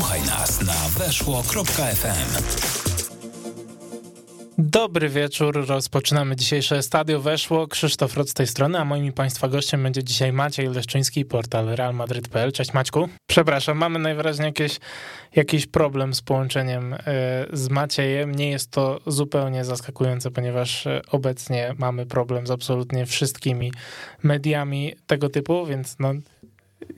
Słuchaj nas na weszło.fm. Dobry wieczór, rozpoczynamy dzisiejsze Stadio Weszło. Krzysztof Rod z tej strony, a moim Państwa gościem będzie dzisiaj Maciej Leszczyński, portal realmadryt.pl. Cześć Maćku. Przepraszam, mamy najwyraźniej jakieś, jakiś problem z połączeniem e, z Maciejem. Nie jest to zupełnie zaskakujące, ponieważ e, obecnie mamy problem z absolutnie wszystkimi mediami tego typu, więc no,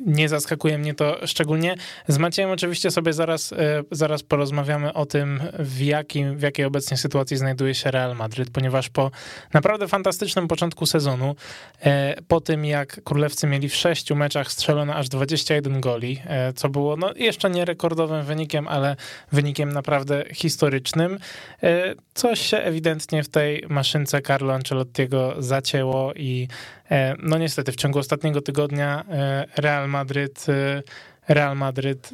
nie zaskakuje mnie to szczególnie. Z Maciejem oczywiście sobie zaraz, e, zaraz porozmawiamy o tym, w, jakim, w jakiej obecnie sytuacji znajduje się Real Madryt, ponieważ po naprawdę fantastycznym początku sezonu, e, po tym jak królewcy mieli w sześciu meczach strzelono aż 21 goli, e, co było no, jeszcze nie rekordowym wynikiem, ale wynikiem naprawdę historycznym, coś się ewidentnie w tej maszynce Carlo Ancelottiego zacięło i no niestety w ciągu ostatniego tygodnia e, Real Madryt, e, Real Madryt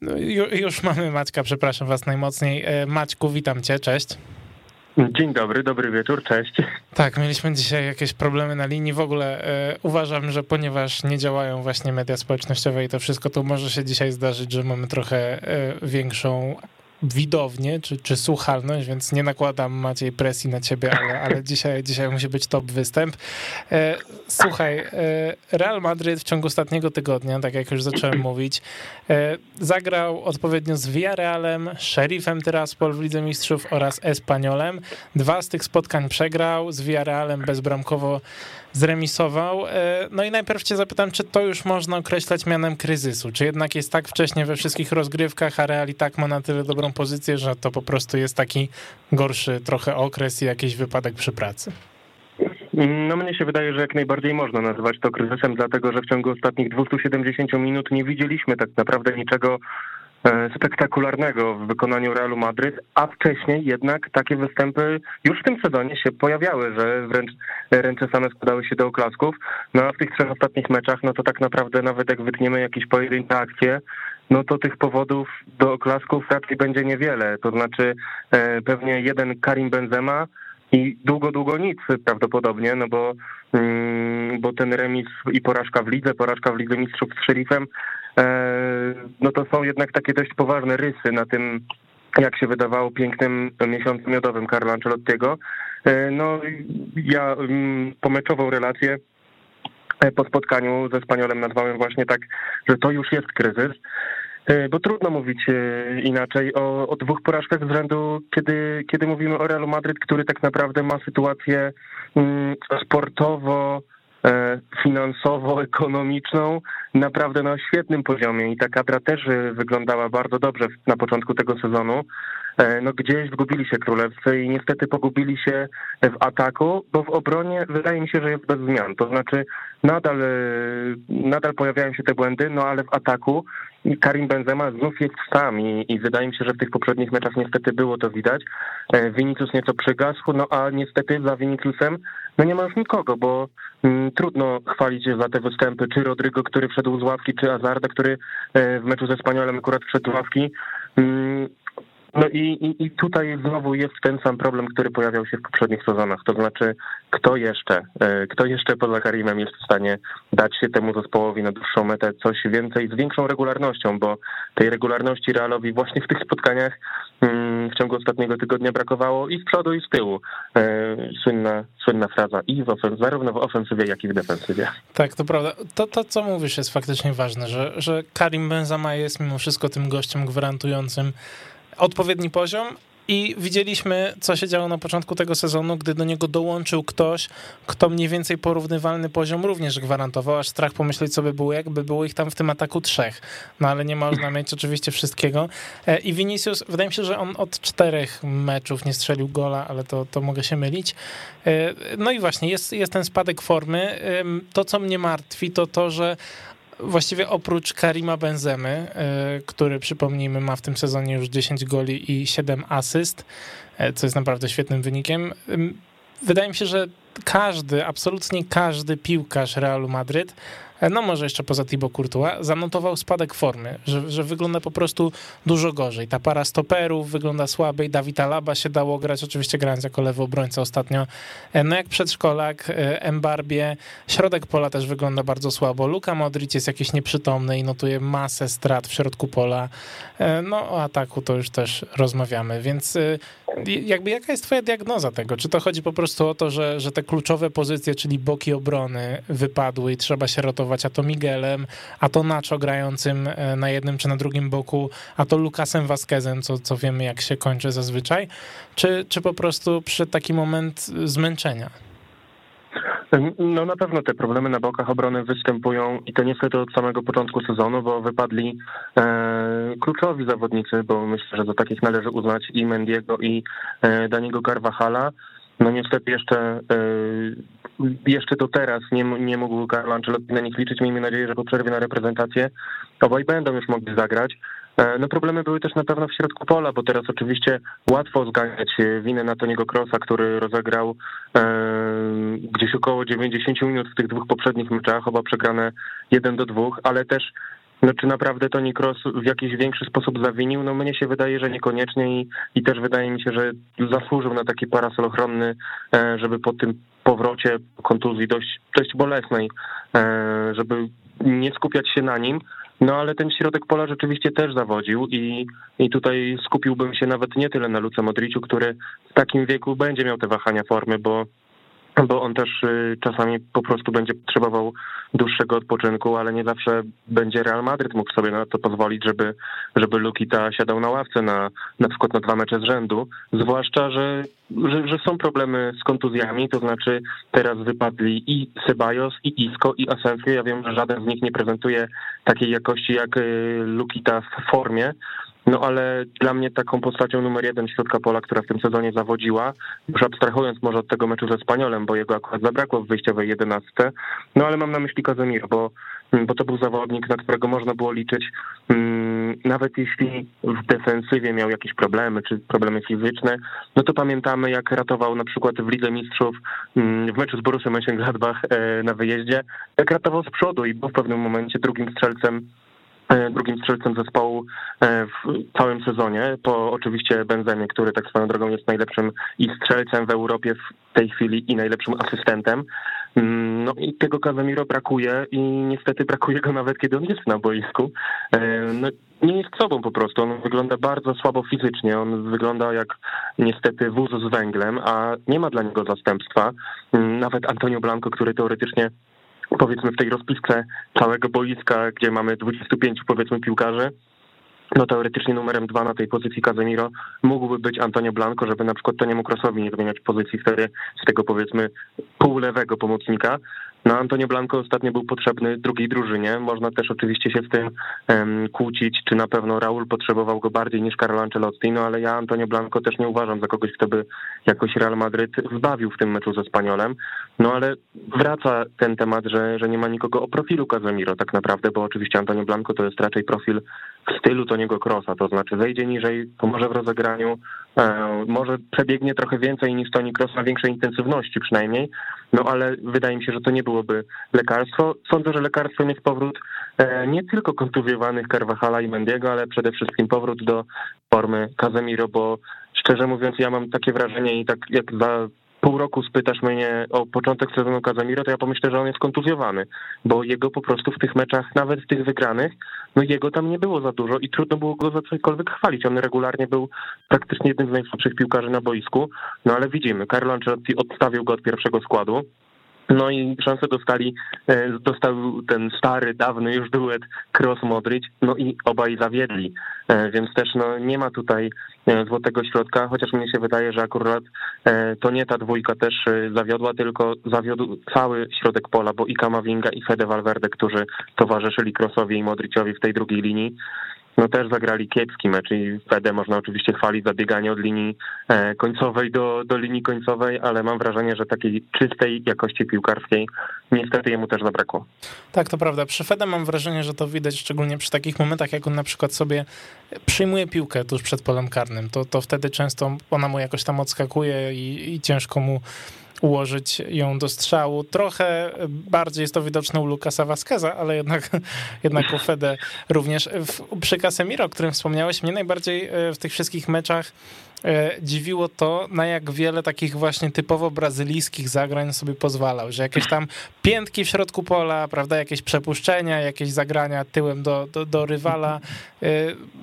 no, już mamy Maćka, przepraszam was najmocniej. Maćku, witam cię, cześć. Dzień dobry, dobry wieczór, cześć. Tak, mieliśmy dzisiaj jakieś problemy na linii. W ogóle e, uważam, że ponieważ nie działają właśnie media społecznościowe i to wszystko, to może się dzisiaj zdarzyć, że mamy trochę e, większą widownię czy, czy słuchalność, więc nie nakładam Maciej presji na ciebie, ale, ale dzisiaj, dzisiaj musi być top występ. E, słuchaj, e, Real Madryt w ciągu ostatniego tygodnia, tak jak już zacząłem mówić, e, zagrał odpowiednio z Villarrealem, Sheriffem Tiraspol w Lidze Mistrzów oraz Espaniolem. Dwa z tych spotkań przegrał, z Villarrealem bezbramkowo zremisował. E, no i najpierw cię zapytam, czy to już można określać mianem kryzysu? Czy jednak jest tak wcześnie we wszystkich rozgrywkach, a Real i tak ma na tyle dobrą pozycję, że to po prostu jest taki gorszy trochę okres i jakiś wypadek przy pracy? No mnie się wydaje, że jak najbardziej można nazywać to kryzysem, dlatego że w ciągu ostatnich 270 minut nie widzieliśmy tak naprawdę niczego spektakularnego w wykonaniu Realu Madryt, a wcześniej jednak takie występy już w tym sezonie się pojawiały, że wręcz ręce same składały się do oklasków. No a w tych trzech ostatnich meczach, no to tak naprawdę nawet jak wytniemy jakieś pojedyncze akcje, no to tych powodów do oklasków raczej będzie niewiele. To znaczy e, pewnie jeden Karim Benzema, i długo, długo nic prawdopodobnie, no bo, mm, bo ten remis i porażka w lidze, porażka w Lidze Mistrzów z Sheriffem E, no to są jednak takie dość poważne rysy na tym, jak się wydawało, pięknym miesiącu miodowym Carlo Ancelottiego. E, no ja mm, pomeczową relację e, po spotkaniu ze Spaniolem nazwałem właśnie tak, że to już jest kryzys, bo trudno mówić inaczej o, o dwóch porażkach z rzędu, kiedy, kiedy mówimy o Realu Madryt, który tak naprawdę ma sytuację mm, sportowo E, finansowo-ekonomiczną naprawdę na świetnym poziomie i ta kadra też e, wyglądała bardzo dobrze na początku tego sezonu. E, no gdzieś zgubili się królewscy i niestety pogubili się w ataku, bo w obronie wydaje mi się, że jest bez zmian. To znaczy nadal, nadal pojawiają się te błędy, no ale w ataku Karim Benzema znów jest sam i, i wydaje mi się, że w tych poprzednich meczach niestety było to widać. Vinicius nieco przygasł, no a niestety za Viniciusem no nie ma już nikogo, bo mm, trudno chwalić za te występy, czy Rodrygo, który wszedł z ławki, czy Azarda, który e, w meczu ze Spaniolem akurat wszedł z ławki. Mm, no i, i, i tutaj znowu jest ten sam problem, który pojawiał się w poprzednich sezonach. To znaczy, kto jeszcze, e, kto jeszcze poza Karimem jest w stanie dać się temu zespołowi na dłuższą metę coś więcej z większą regularnością, bo tej regularności Realowi właśnie w tych spotkaniach mm, w ciągu ostatniego tygodnia brakowało i z przodu, i z tyłu. E, słynna, słynna fraza i w ofens- zarówno w ofensywie, jak i w defensywie. Tak, to prawda. To, to co mówisz jest faktycznie ważne, że, że Karim Benzema jest mimo wszystko tym gościem gwarantującym odpowiedni poziom i widzieliśmy, co się działo na początku tego sezonu, gdy do niego dołączył ktoś, kto mniej więcej porównywalny poziom również gwarantował, aż strach pomyśleć sobie było, jakby było ich tam w tym ataku trzech. No ale nie można mieć oczywiście wszystkiego. E, I Vinicius, wydaje mi się, że on od czterech meczów nie strzelił gola, ale to, to mogę się mylić. E, no i właśnie, jest, jest ten spadek formy. To, co mnie martwi, to to, że właściwie oprócz Karima Benzemy, e, który przypomnijmy ma w tym sezonie już 10 goli i 7 asyst, e, co jest naprawdę świetnym wynikiem. Wydaje mi się, że każdy, absolutnie każdy piłkarz Realu Madryt no może jeszcze poza Thibaut Courtois, zanotował spadek formy, że, że wygląda po prostu dużo gorzej. Ta para stoperów wygląda słabiej, Dawid Alaba się dało grać, oczywiście grając jako lewy obrońca ostatnio, e, no jak przedszkolak, Mbarbie, środek pola też wygląda bardzo słabo, Luka Modric jest jakiś nieprzytomny i notuje masę strat w środku pola, no o ataku to już też rozmawiamy, więc jakby jaka jest twoja diagnoza tego? Czy to chodzi po prostu o to, że, że te kluczowe pozycje, czyli boki obrony wypadły i trzeba się rotować, a to Miguelem, a to Nacho grającym e, na jednym czy na drugim boku, a to Lukasem Vasquezem, co, co wiemy jak się kończy zazwyczaj, czy, czy po prostu przy taki moment zmęczenia? No na pewno te problemy na bokach obrony występują i to niestety od samego początku sezonu, bo wypadli e, kluczowi zawodnicy, bo myślę, że do takich należy uznać i Mendiego i e, Daniego Carvajala. No niestety jeszcze, e, jeszcze do teraz nie, nie mógł Carlo Ancelotti na nich liczyć. Miejmy nadzieję, że po przerwie na reprezentację obaj będą już mogli zagrać. E, no problemy były też na pewno w środku pola, bo teraz oczywiście łatwo zganiać winę na Toniego Krosa, który rozegrał e, gdzieś około 90 minut w tych dwóch poprzednich meczach, oba przegrane 1 do 2, ale też no czy naprawdę Toni Kroos w jakiś większy sposób zawinił? No mnie się wydaje, że niekoniecznie i, i też wydaje mi się, że zasłużył na taki parasol ochronny, e, żeby po tym powrocie kontuzji dość, dość bolesnej, żeby nie skupiać się na nim, no ale ten środek pola rzeczywiście też zawodził i, i tutaj skupiłbym się nawet nie tyle na Luce Modriciu, który w takim wieku będzie miał te wahania formy, bo bo on też y, czasami po prostu będzie potrzebował dłuższego odpoczynku, ale nie zawsze będzie Real Madryt mógł sobie na to pozwolić, żeby, żeby Lukita siadał na ławce na, na przykład na dwa mecze z rzędu, zwłaszcza, że, że, że są problemy z kontuzjami, to znaczy teraz wypadli i Ceballos, i Isco, i Asensio, ja wiem, że żaden z nich nie prezentuje takiej jakości jak y, Lukita w formie, no ale dla mnie taką postacią numer jeden środka pola, która w tym sezonie zawodziła, już abstrahując może od tego meczu ze Spaniolem, bo jego akurat zabrakło w wyjściowej jedenastce, no ale mam na myśli Kazemir, bo, bo to był zawodnik, na którego można było liczyć, mm, nawet jeśli w defensywie miał jakieś problemy, czy problemy fizyczne, no to pamiętamy jak ratował na przykład w Lidze Mistrzów mm, w meczu z Borussią Mönchengladbach e, na wyjeździe, jak ratował z przodu i był w pewnym momencie drugim strzelcem drugim strzelcem zespołu e, w całym sezonie, po oczywiście Benzemie, który tak swoją drogą jest najlepszym i strzelcem w Europie w tej chwili i najlepszym asystentem. Mm, no i tego Casemiro brakuje i niestety brakuje go nawet kiedy on jest na boisku. E, no, nie jest sobą po prostu, on wygląda bardzo słabo fizycznie, on wygląda jak niestety wóz z węglem, a nie ma dla niego zastępstwa. Mm, nawet Antonio Blanco, który teoretycznie powiedzmy w tej rozpisce całego boiska, gdzie mamy 25 powiedzmy piłkarzy, no teoretycznie numerem dwa na tej pozycji Casemiro mógłby być Antonio Blanco, żeby na przykład Toniemu Krosowi nie zmieniać pozycji wtedy z tego powiedzmy półlewego pomocnika. No Antonio Blanco ostatnio był potrzebny drugiej drużynie. Można też oczywiście się z tym um, kłócić, czy na pewno Raul potrzebował go bardziej niż Carlo Ancelotti, no ale ja Antonio Blanco też nie uważam za kogoś, kto by jakoś Real Madryt zbawił w tym meczu ze Spaniolem. No ale wraca ten temat, że, że nie ma nikogo o profilu Casemiro tak naprawdę, bo oczywiście Antonio Blanco to jest raczej profil w stylu Toniego Krosa, to znaczy zejdzie niżej, pomoże w rozegraniu, e, może przebiegnie trochę więcej niż Toni Kroos na większej intensywności przynajmniej, no ale wydaje mi się, że to nie byłoby lekarstwo. Sądzę, że lekarstwem jest powrót e, nie tylko kontuzjowanych Carvajala i Mendiego, ale przede wszystkim powrót do formy Casemiro, bo szczerze mówiąc ja mam takie wrażenie i tak jak za pół roku spytasz mnie o początek sezonu Kazamiro, to ja pomyślę, że on jest kontuzjowany, bo jego po prostu w tych meczach, nawet w tych wygranych, no jego tam nie było za dużo i trudno było go za cokolwiek chwalić. On regularnie był praktycznie jednym z najsłabszych piłkarzy na boisku, no ale widzimy, Carlo Ancelotti odstawił go od pierwszego składu, no i szansę dostali, e, dostał ten stary, dawny już duet Cross-Modric, no i obaj zawiedli, e, więc też no, nie ma tutaj złotego środka, chociaż mnie się wydaje, że akurat to nie ta dwójka też zawiodła, tylko zawiódł cały środek pola, bo i Kamavinga i Fede Valverde, którzy towarzyszyli Crossowi i Modricowi w tej drugiej linii, no też zagrali kiepski mecz i Fede można oczywiście chwalić za bieganie od linii e, końcowej do, do linii końcowej, ale mam wrażenie, że takiej czystej jakości piłkarskiej niestety jemu też zabrakło. Tak, to prawda. Przy Fede mam wrażenie, że to widać szczególnie przy takich momentach, jak on na przykład sobie przyjmuje piłkę tuż przed polem karnym. To, to wtedy często ona mu jakoś tam odskakuje i, i ciężko mu ułożyć ją do strzału. Trochę bardziej jest to widoczne u Lukasa Vasqueza, ale jednak, jednak u Fede również. W, przy Casemiro, o którym wspomniałeś, mnie najbardziej w tych wszystkich meczach E, dziwiło to, na jak wiele takich właśnie typowo brazylijskich zagrań sobie pozwalał, że jakieś tam piętki w środku pola, prawda, jakieś przepuszczenia, jakieś zagrania tyłem do, do, do rywala. E,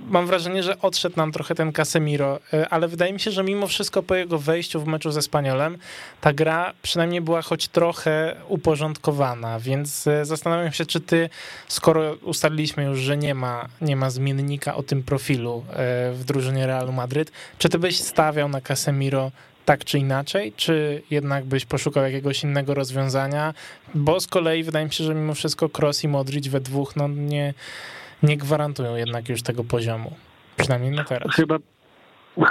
mam wrażenie, że odszedł nam trochę ten Casemiro, e, ale wydaje mi się, że mimo wszystko po jego wejściu w meczu ze Spaniolem, ta gra przynajmniej była choć trochę uporządkowana, więc zastanawiam się, czy ty, skoro ustaliliśmy już, że nie ma, nie ma zmiennika o tym profilu w drużynie Realu Madryt, czy ty byś stawiał na Casemiro tak czy inaczej, czy jednak byś poszukał jakiegoś innego rozwiązania? Bo z kolei wydaje mi się, że mimo wszystko Cross i Modric we dwóch no nie, nie gwarantują jednak już tego poziomu. Przynajmniej na teraz. Chyba,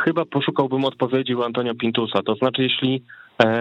chyba poszukałbym odpowiedzi u Antonio Pintusa. To znaczy, jeśli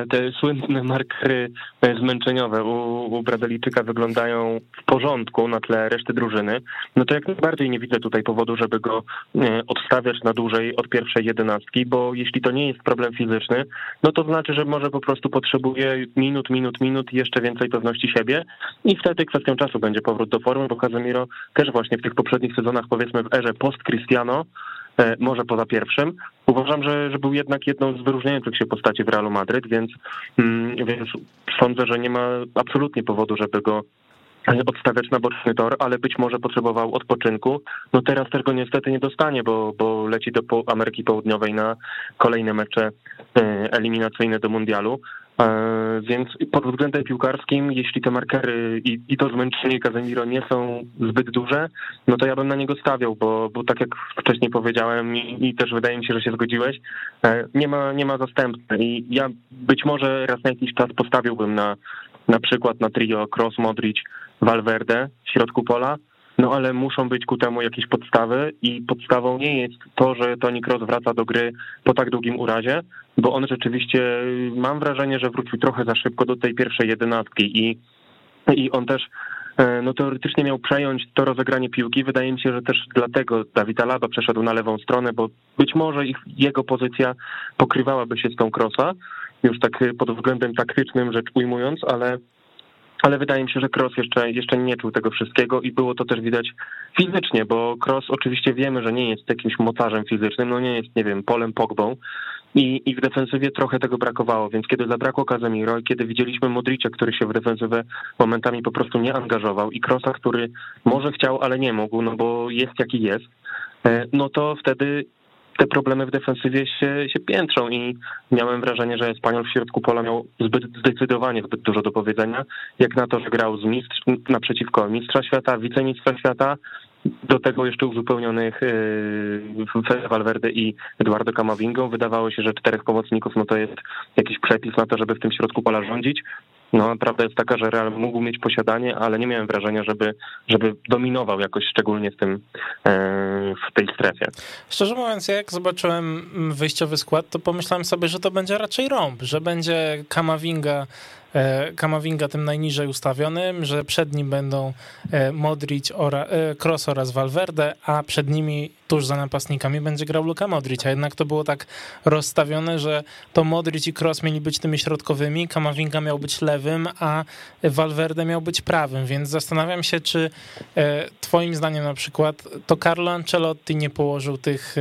te słynne markery e, zmęczeniowe u, u Brazylijczyka wyglądają w porządku na tle reszty drużyny, no to jak najbardziej nie widzę tutaj powodu, żeby go e, odstawiać na dłużej od pierwszej jedenastki, bo jeśli to nie jest problem fizyczny, no to znaczy, że może po prostu potrzebuje minut, minut, minut i jeszcze więcej pewności siebie. I wtedy kwestią czasu będzie powrót do formy, bo Casemiro też właśnie w tych poprzednich sezonach, powiedzmy w erze post-Cristiano, E, może poza pierwszym. Uważam, że, że był jednak jedną z wyróżniających się postaci w Realu Madryt, więc, mm, więc sądzę, że nie ma absolutnie powodu, żeby go odstawiać na boczny tor, ale być może potrzebował odpoczynku. No teraz też go niestety nie dostanie, bo, bo leci do Ameryki Południowej na kolejne mecze e, eliminacyjne do mundialu. E, więc pod względem piłkarskim, jeśli te markery i, i to zmęczenie Kazemiro nie są zbyt duże, no to ja bym na niego stawiał, bo, bo tak jak wcześniej powiedziałem i, i też wydaje mi się, że się zgodziłeś, e, nie ma, nie ma zastępcy i ja być może raz na jakiś czas postawiłbym na na przykład na trio Cross, Modric, Valverde w środku pola, no ale muszą być ku temu jakieś podstawy i podstawą nie jest to, że Toni Kroos wraca do gry po tak długim urazie, bo on rzeczywiście, mam wrażenie, że wrócił trochę za szybko do tej pierwszej jedenastki i, i on też e, no teoretycznie miał przejąć to rozegranie piłki. Wydaje mi się, że też dlatego Dawid Alaba przeszedł na lewą stronę, bo być może ich, jego pozycja pokrywałaby się z tą Krosa, już tak pod względem taktycznym rzecz ujmując, ale ale wydaje mi się, że Cross jeszcze, jeszcze nie czuł tego wszystkiego i było to też widać fizycznie, bo Cross oczywiście wiemy, że nie jest jakimś mocarzem fizycznym, no nie jest, nie wiem, polem Pogbą i, i w defensywie trochę tego brakowało, więc kiedy zabrakło Casemiro i kiedy widzieliśmy Modricia, który się w defensywę momentami po prostu nie angażował i Crossa, który może chciał, ale nie mógł, no bo jest jaki jest, e, no to wtedy te problemy w defensywie się, się piętrzą i miałem wrażenie, że Espanyol w środku pola miał zbyt zdecydowanie zbyt dużo do powiedzenia, jak na to, że grał z mistrz, naprzeciwko mistrza świata, wicemistrza świata, do tego jeszcze uzupełnionych yy, Valverde i Eduardo Camavingo. Wydawało się, że czterech pomocników no to jest jakiś przepis na to, żeby w tym środku pola rządzić. No, prawda jest taka, że Real mógł mieć posiadanie, ale nie miałem wrażenia, żeby, żeby dominował jakoś szczególnie w tym e, w tej strefie. Szczerze mówiąc, jak zobaczyłem wyjściowy skład, to pomyślałem sobie, że to będzie raczej rąb, że będzie Kamavinga E, Kamavinga tym najniżej ustawionym, że przed nim będą e, Modric, ora, e, Kroos oraz Valverde, a przed nimi tuż za napastnikami będzie grał Luka Modric, a jednak to było tak rozstawione, że to Modric i Kroos mieli być tymi środkowymi, Kamavinga miał być lewym, a Valverde miał być prawym, więc zastanawiam się, czy twoim zdaniem na przykład to Carlo Ancelotti nie położył tych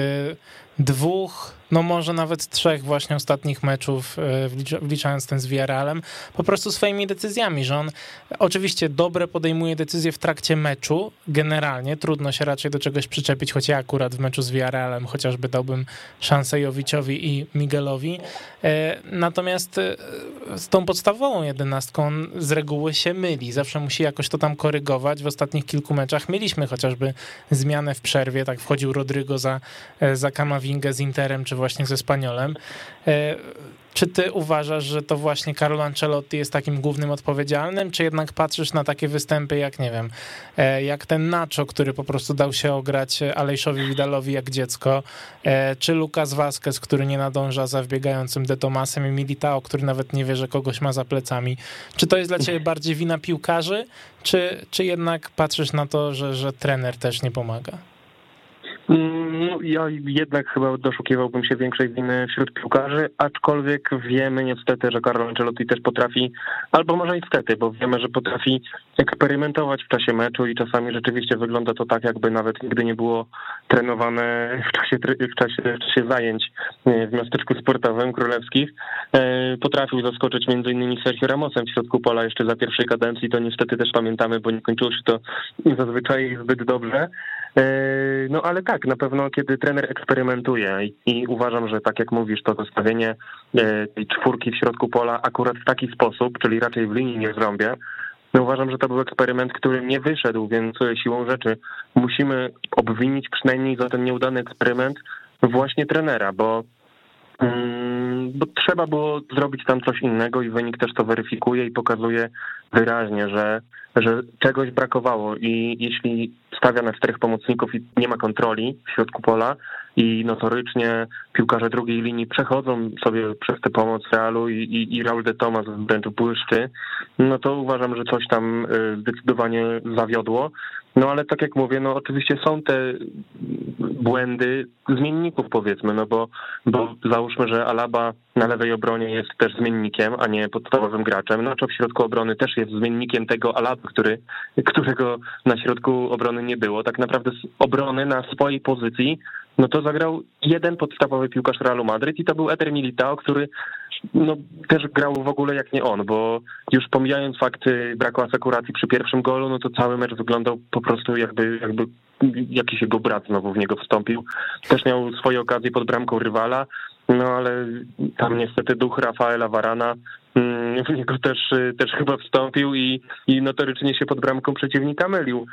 dwóch, no może nawet trzech właśnie ostatnich meczów, e, wliczając ten z Villarrealem, po prostu swoimi decyzjami, że on oczywiście dobre podejmuje decyzje w trakcie meczu, generalnie, trudno się raczej do czegoś przyczepić, choć ja akurat w meczu z Villarrealem chociażby dałbym szansę Jowiciowi i Miguelowi, e, natomiast e, z tą podstawową jedenastką on z reguły się myli, zawsze musi jakoś to tam korygować, w ostatnich kilku meczach mieliśmy chociażby zmianę w przerwie, tak wchodził Rodrygo za, za Kamawingę z Interem, czy właśnie ze Spaniolem. E, czy ty uważasz, że to właśnie Carlo Ancelotti jest takim głównym odpowiedzialnym, czy jednak patrzysz na takie występy jak, nie wiem, e, jak ten Nacho, który po prostu dał się ograć Alejszowi Widalowi jak dziecko, e, czy Lucas Vazquez, który nie nadąża za wbiegającym De Tomasem i Militao, który nawet nie wie, że kogoś ma za plecami. Czy to jest dla ciebie bardziej wina piłkarzy, czy, czy jednak patrzysz na to, że, że trener też nie pomaga? Mm, no, ja jednak chyba doszukiwałbym się większej winy wśród piłkarzy, aczkolwiek wiemy niestety, że Carlo Ancelotti też potrafi, albo może niestety, bo wiemy, że potrafi eksperymentować w czasie meczu i czasami rzeczywiście wygląda to tak, jakby nawet nigdy nie było trenowane w czasie, w czasie, w czasie zajęć e, w miasteczku sportowym królewskich. E, potrafił zaskoczyć między innymi Sergio Ramosem w środku pola jeszcze za pierwszej kadencji, to niestety też pamiętamy, bo nie kończyło się to zazwyczaj zbyt dobrze. E, no ale tak, na pewno kiedy trener eksperymentuje i uważam, że tak jak mówisz, to zostawienie e, tej czwórki w środku pola akurat w taki sposób, czyli raczej w linii nie w rąbie, no uważam, że to był eksperyment, który nie wyszedł, więc siłą rzeczy musimy obwinić przynajmniej za ten nieudany eksperyment właśnie trenera, bo mm, bo trzeba było zrobić tam coś innego i wynik też to weryfikuje i pokazuje wyraźnie, że że czegoś brakowało i jeśli stawia na czterech pomocników i nie ma kontroli w środku pola i notorycznie piłkarze drugiej linii przechodzą sobie przez tę pomoc Realu i, i, i Raul de Tomas wręcz błyszczy, no to uważam, że coś tam y, zdecydowanie zawiodło. No ale tak jak mówię, no oczywiście są te błędy zmienników powiedzmy, no bo, bo załóżmy, że Alaba na lewej obronie jest też zmiennikiem, a nie podstawowym graczem. No, w środku obrony też jest zmiennikiem tego Alaba, który, którego na środku obrony nie było. Tak naprawdę z obrony na swojej pozycji, no to zagrał jeden podstawowy piłkarz Realu Madryt i to był Eder Militao, który no, też grał w ogóle jak nie on, bo już pomijając fakty braku asekuracji przy pierwszym golu, no to cały mecz wyglądał po prostu jakby, jakby jakiś jego brat znowu w niego wstąpił. Też miał swoje okazje pod bramką rywala, no ale tam niestety duch Rafaela Varana mm, w niego też, też chyba wstąpił i, i notorycznie się pod bramką przeciwnika mylił.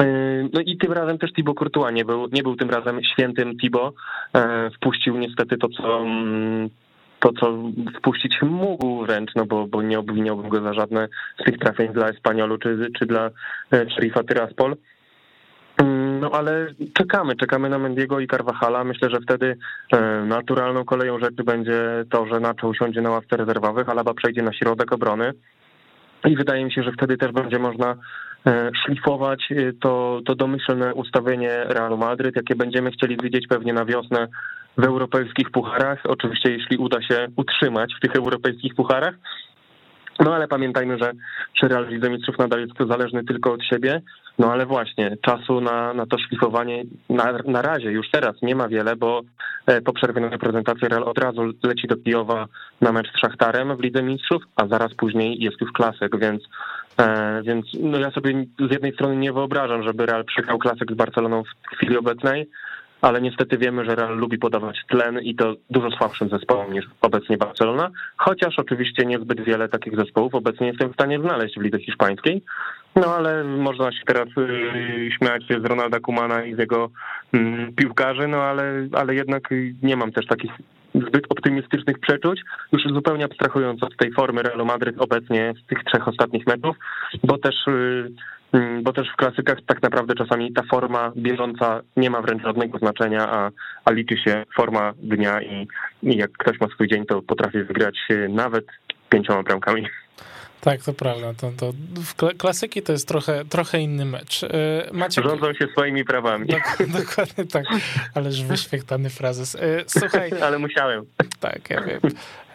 Yy, no i tym razem też Thibaut Courtois nie był, nie był tym razem świętym Thibaut. Yy, wpuścił niestety to, co mm, to, co wpuścić mógł wręcz, no bo, bo nie obwiniałbym go za żadne z tych trafień dla Espaniolu czy, czy dla e, Sherifa Tyraspol. No ale czekamy, czekamy na Mendiego i Carvajala. Myślę, że wtedy e, naturalną koleją rzeczy będzie to, że Nacho usiądzie na ławce rezerwowych, Alaba przejdzie na środek obrony i wydaje mi się, że wtedy też będzie można e, szlifować to, to domyślne ustawienie Realu Madryt, jakie będziemy chcieli widzieć pewnie na wiosnę w europejskich pucharach. Oczywiście, jeśli uda się utrzymać w tych europejskich pucharach. No ale pamiętajmy, że, że Real Lidze Mistrzów nadal jest zależny tylko od siebie. No ale właśnie, czasu na, na to szlifowanie na, na razie, już teraz nie ma wiele, bo e, po przerwie na reprezentację Real od razu leci do Kijowa na mecz z Szachtarem w Lidze Mistrzów, a zaraz później jest już klasyk, więc, e, więc no ja sobie z jednej strony nie wyobrażam, żeby Real przegrał klasyk z Barceloną w chwili obecnej, ale niestety wiemy, że Real lubi podawać tlen i to dużo słabszym zespołom niż obecnie Barcelona, chociaż oczywiście niezbyt wiele takich zespołów obecnie jestem w stanie znaleźć w lidze hiszpańskiej. No ale można się teraz yy, śmiać z Ronalda Kumana i z jego yy, piłkarzy, no ale, ale jednak nie mam też takich zbyt optymistycznych przeczuć, już zupełnie abstrahując od tej formy Realu Madryt obecnie z tych trzech ostatnich meczów, bo też Mm, bo też w klasykach tak naprawdę czasami ta forma bieżąca nie ma wręcz żadnego znaczenia, a, a liczy się forma dnia i, i jak ktoś ma swój dzień, to potrafi wygrać nawet pięcioma bramkami. Tak, to prawda. To, to w klasyki to jest trochę, trochę inny mecz. E, Macie... Rządzą się swoimi prawami. Dok dokładnie tak. Ależ wyświechtany frazes. E, słuchaj. Ale musiałem. Tak, ja wiem.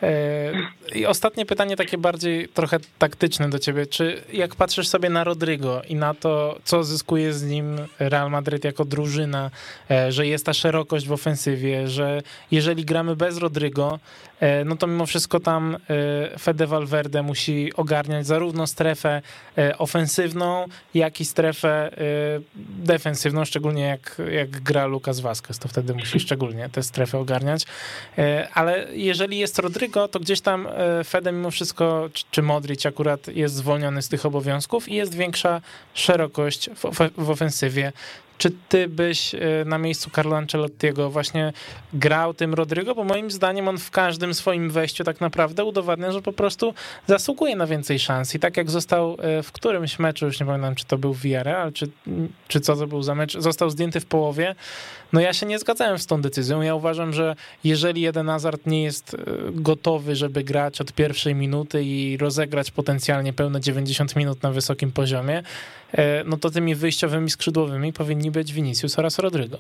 E, I ostatnie pytanie, takie bardziej trochę taktyczne do ciebie. Czy jak patrzysz sobie na Rodrigo i na to, co zyskuje z nim Real Madrid jako drużyna, e, że jest ta szerokość w ofensywie, że jeżeli gramy bez Rodrigo, no to mimo wszystko tam Fede Valverde musi ogarniać zarówno strefę ofensywną, jak i strefę defensywną, szczególnie jak, jak gra Lucas Vazquez, to wtedy musi szczególnie tę strefę ogarniać. Ale jeżeli jest Rodrigo, to gdzieś tam e, Fede mimo wszystko, czy Modric akurat jest zwolniony z tych obowiązków i jest większa szerokość w ofensywie. Czy ty byś e, na miejscu Carlo Ancelottiego właśnie grał tym Rodrygo? Bo moim zdaniem on w każdym swoim wejściu tak naprawdę udowadnia, że po prostu zasługuje na więcej szans. I tak jak został e, w którymś meczu, już nie pamiętam, czy to był Villarreal, czy, czy co to był za mecz, został zdjęty w połowie, no ja się nie zgadzałem z tą decyzją. Ja uważam, że jeżeli jeden Hazard nie jest e, gotowy, żeby grać od pierwszej minuty i rozegrać potencjalnie pełne 90 minut na wysokim poziomie, no to tymi wyjściowymi skrzydłowymi powinni być Vinicius oraz Rodrygo.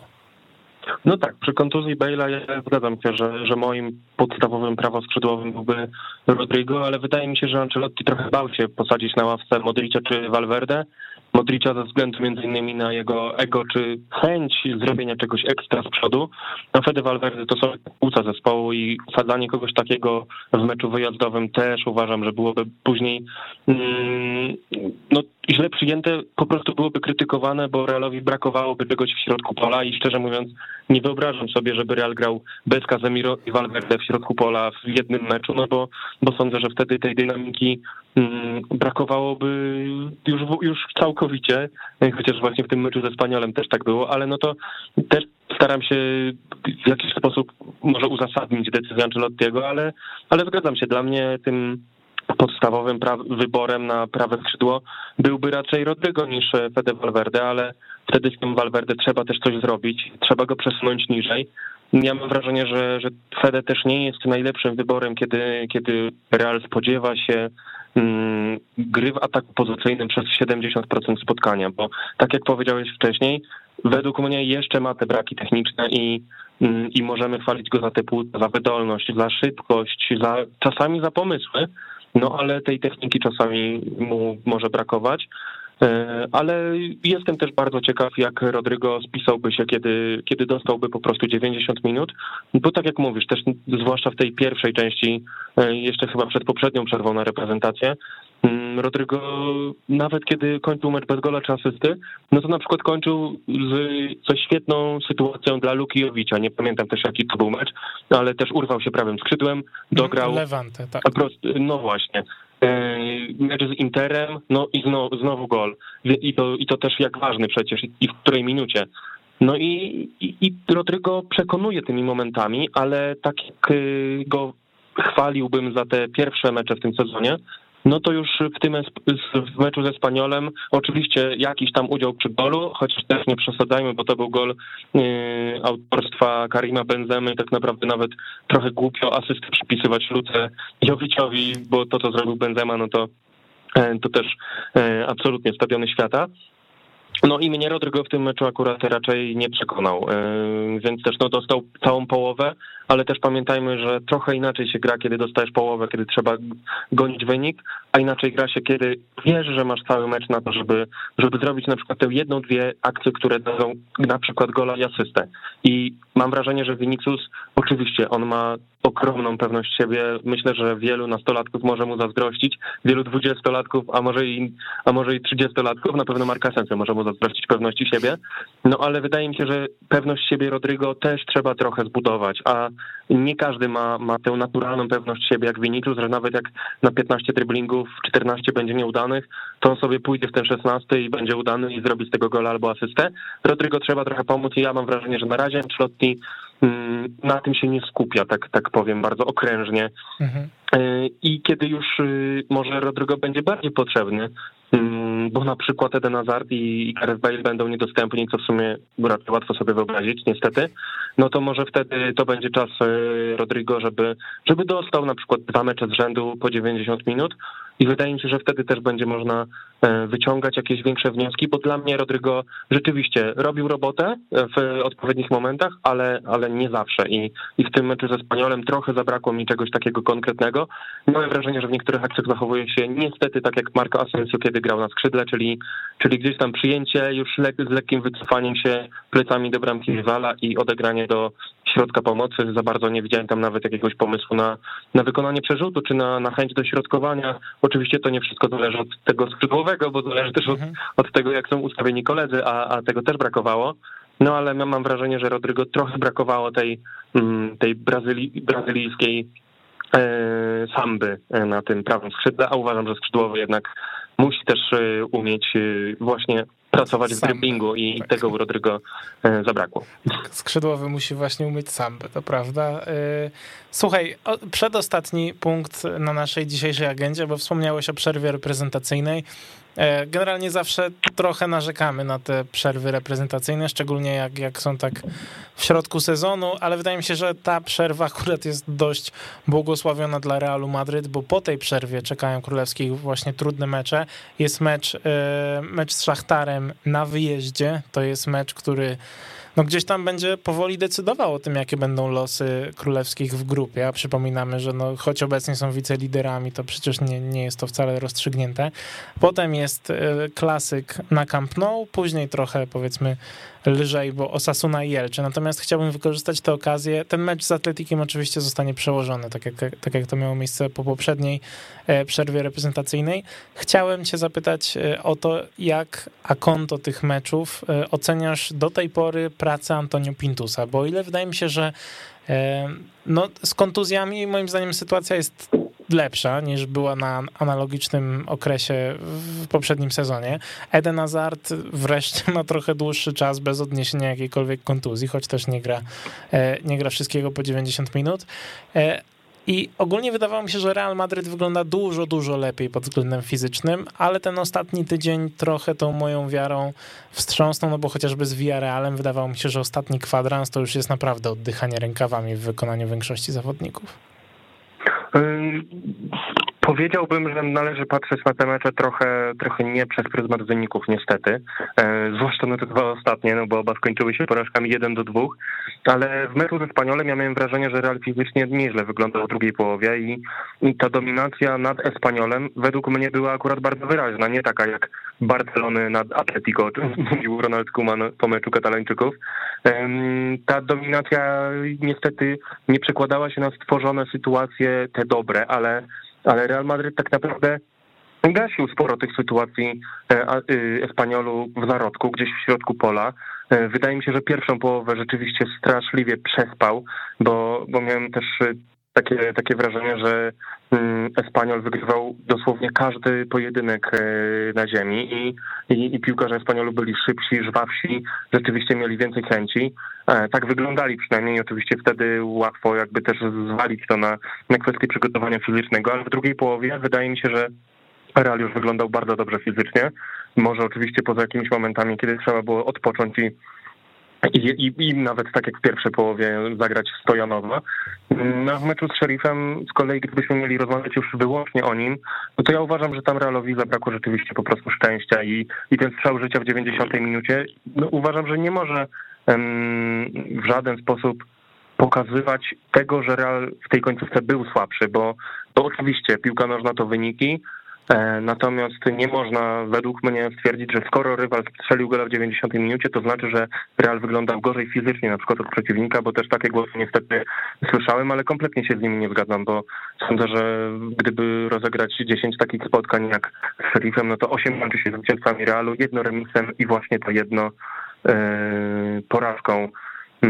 No tak, przy kontuzji Bale'a ja zgadzam się, że, że moim podstawowym prawoskrzydłowym byłby Rodrigo, ale wydaje mi się, że Ancelotti trochę bał się posadzić na ławce Modricia czy Valverde. Modricia ze względu między innymi na jego ego czy chęć zrobienia czegoś ekstra z przodu. No Fede Valverde to są płuca zespołu i usadzanie kogoś takiego w meczu wyjazdowym też uważam, że byłoby później mm, no, źle przyjęte, po prostu byłoby krytykowane, bo Realowi brakowałoby czegoś w środku pola i szczerze mówiąc nie wyobrażam sobie, żeby Real grał bez Casemiro i Valverde w środku pola w jednym meczu, no bo, bo sądzę, że wtedy tej dynamiki mm, brakowałoby już, już całkowicie, chociaż właśnie w tym meczu ze Spaniolem też tak było, ale no to też staram się w jakiś sposób może uzasadnić decyzję Ancelottiego, ale, ale zgadzam się, dla mnie tym podstawowym wyborem na prawe skrzydło byłby raczej Rodrygo niż Fede Valverde, ale wtedy z tym Valverde trzeba też coś zrobić, trzeba go przesunąć niżej. Ja mam wrażenie, że, że Fede też nie jest najlepszym wyborem, kiedy, kiedy Real spodziewa się mm, gry w ataku pozycyjnym przez 70% spotkania, bo tak jak powiedziałeś wcześniej, według mnie jeszcze ma te braki techniczne i, mm, i możemy chwalić go za płuca, za wydolność, za szybkość, za, czasami za pomysły, no ale tej techniki czasami mu może brakować. E, ale jestem też bardzo ciekaw, jak Rodrygo spisałby się, kiedy, kiedy dostałby po prostu 90 minut, bo tak jak mówisz, też zwłaszcza w tej pierwszej części, e, jeszcze chyba przed poprzednią przerwą na reprezentację, Rodrygo nawet kiedy kończył mecz bez gola czy asysty, no to na przykład kończył z, ze świetną sytuacją dla Luki Jowicza. Nie pamiętam też jaki to był mecz, ale też urwał się prawym skrzydłem, dograł. Lewante, tak. No właśnie. E, mecz z Interem, no i znowu, znowu gol. I to, I to też jak ważny przecież i w której minucie. No i, i, i Rodrygo przekonuje tymi momentami, ale tak jak y, go chwaliłbym za te pierwsze mecze w tym sezonie, no to już w tym w meczu ze Spaniolem oczywiście jakiś tam udział przy golu, chociaż też nie przesadzajmy, bo to był gol yy, autorstwa Karima Benzemy, tak naprawdę nawet trochę głupio asystę przypisywać Luce Jowiciowi, bo to, co zrobił Benzema, no to e, to też e, absolutnie stadiony świata. No i mnie Rodrygo w tym meczu akurat raczej nie przekonał, e, więc też no, dostał całą połowę, ale też pamiętajmy, że trochę inaczej się gra, kiedy dostajesz połowę, kiedy trzeba gonić wynik, a inaczej gra się, kiedy wiesz, że masz cały mecz na to, żeby, żeby zrobić na przykład tę jedną, dwie akcje, które dadzą na przykład gola i asystę. I mam wrażenie, że Vinicius, oczywiście on ma ogromną pewność siebie. Myślę, że wielu nastolatków może mu zazdrościć, wielu dwudziestolatków, a może i, a może i trzydziestolatków, na pewno Marka Sensę może mu zazdrościć pewności siebie. No ale wydaje mi się, że pewność siebie Rodrigo też trzeba trochę zbudować, a nie każdy ma, ma tę naturalną pewność siebie jak Vinicius, że nawet jak na 15 driblingów 14 będzie nieudanych, to on sobie pójdzie w ten 16 i będzie udany i zrobi z tego gola albo asystę. Rodrigo trzeba trochę pomóc i ja mam wrażenie, że na razie Ancelotti na tym się nie skupia, tak, tak powiem bardzo okrężnie. Mhm. E, I kiedy już y, może Rodrigo będzie bardziej potrzebny, mm, bo na przykład Eden Hazard i Gareth Bale będą niedostępni, co w sumie raczej łatwo sobie wyobrazić, niestety, no to może wtedy to będzie czas y, Rodrigo, żeby, żeby dostał na przykład dwa mecze z rzędu po 90 minut i wydaje mi się, że wtedy też będzie można e, wyciągać jakieś większe wnioski, bo dla mnie Rodrigo rzeczywiście robił robotę w odpowiednich momentach, ale, ale nie zawsze i, i w tym meczu ze Spaniolem trochę zabrakło mi czegoś takiego konkretnego. Miałem wrażenie, że w niektórych akcjach zachowuje się niestety tak jak Marco Asensio, kiedy grał na skrzydle, czyli, czyli gdzieś tam przyjęcie już z lekkim wycofaniem się plecami do bramki rywala i odegranie do środka pomocy. Za bardzo nie widziałem tam nawet jakiegoś pomysłu na, na wykonanie przerzutu, czy na, na chęć do środkowania. Oczywiście to nie wszystko zależy od tego skrzydłowego, bo zależy też od, mhm. od tego, jak są ustawieni koledzy, a, a tego też brakowało. No ale mam wrażenie, że Rodrygo trochę brakowało tej, mm, tej brazyli, brazylijskiej e, samby e, na tym prawym skrzydle, a uważam, że skrzydłowy jednak musi też e, umieć właśnie pracować w dribblingu i tak. tego u Rodrygo zabrakło. Skrzydłowy musi właśnie umieć sambę, to prawda. Słuchaj, przedostatni punkt na naszej dzisiejszej agendzie, bo wspomniałeś o przerwie reprezentacyjnej. E, generalnie zawsze trochę narzekamy na te przerwy reprezentacyjne, szczególnie jak, jak są tak w środku sezonu, ale wydaje mi się, że ta przerwa akurat jest dość błogosławiona dla Realu Madryt, bo po tej przerwie czekają królewskich właśnie trudne mecze. Jest mecz, e, mecz z Szachtarem na wyjeździe, to jest mecz, który no gdzieś tam będzie powoli decydował o tym, jakie będą losy królewskich w grupie, a przypominamy, że no, choć obecnie są wiceliderami, to przecież nie, nie jest to wcale rozstrzygnięte. Potem jest e, klasyk na Camp Nou, później trochę powiedzmy lżej, bo Osasuna i Jelczy. Natomiast chciałbym wykorzystać tę okazję. Ten mecz z Atletikiem oczywiście zostanie przełożony, tak jak, tak jak to miało miejsce po poprzedniej e, przerwie reprezentacyjnej. Chciałem cię zapytać e, o to, jak a konto tych meczów e, oceniasz do tej pory pracę Antonio Pintusa, bo o ile wydaje mi się, że no, z kontuzjami moim zdaniem sytuacja jest lepsza niż była na analogicznym okresie w poprzednim sezonie. Eden Hazard wreszcie ma trochę dłuższy czas bez odniesienia jakiejkolwiek kontuzji, choć też nie gra, e, nie gra wszystkiego po 90 minut. E, I ogólnie wydawało mi się, że Real Madryt wygląda dużo, dużo lepiej pod względem fizycznym, ale ten ostatni tydzień trochę tą moją wiarą wstrząsnął, no bo chociażby z Villarrealem wydawało mi się, że ostatni kwadrans to już jest naprawdę oddychanie rękawami w wykonaniu większości zawodników. Um, Powiedziałbym, że należy patrzeć na te mecze trochę, trochę nie przez pryzmat wyników, niestety. E, zwłaszcza na te dwa ostatnie, no bo oba skończyły się porażkami 1 do 2. Ale w meczu ze Spaniolem ja miałem wrażenie, że Real fizycznie nieźle wyglądał w drugiej połowie i, i ta dominacja nad Espaniolem według mnie była akurat bardzo wyraźna. Nie taka jak Barcelony nad Atletico, o czym mówił Ronald Koeman po meczu katalończyków. Ta dominacja niestety nie przekładała się na stworzone sytuacje te dobre, ale ale Real Madryt tak naprawdę gasił sporo tych sytuacji e, y, Espaniolu w zarodku, gdzieś w środku pola. E, wydaje mi się, że pierwszą połowę rzeczywiście straszliwie przespał, bo, bo miałem też y, takie, takie wrażenie, że mm, Espaniol wygrywał dosłownie każdy pojedynek e, na ziemi i, i, i piłkarze Espaniolu byli szybsi, żwawsi, rzeczywiście mieli więcej chęci. E, tak wyglądali przynajmniej, oczywiście wtedy łatwo jakby też zwalić to na, na kwestię przygotowania fizycznego, ale w drugiej połowie wydaje mi się, że Real już wyglądał bardzo dobrze fizycznie. Może oczywiście poza jakimiś momentami, kiedy trzeba było odpocząć i i, i, nawet tak jak w pierwszej połowie zagrać stojanowo. No, w meczu z Sheriffem z kolei, gdybyśmy mieli rozmawiać już wyłącznie o nim, no to ja uważam, że tam Realowi zabrakło rzeczywiście po prostu szczęścia i, i ten strzał życia w 90 minucie, no, uważam, że nie może um, w żaden sposób pokazywać tego, że Real w tej końcówce był słabszy, bo to oczywiście piłka nożna to wyniki, natomiast nie można według mnie stwierdzić, że skoro rywal strzelił gola w 90 minucie, to znaczy, że Real wyglądał gorzej fizycznie na przykład od przeciwnika, bo też takie głosy niestety słyszałem, ale kompletnie się z nimi nie zgadzam, bo sądzę, że gdyby rozegrać 10 takich spotkań jak z Sheriffem, no to 8 kończy się zwycięstwami Realu, jedno remisem i właśnie to jedno yy, porażką yy,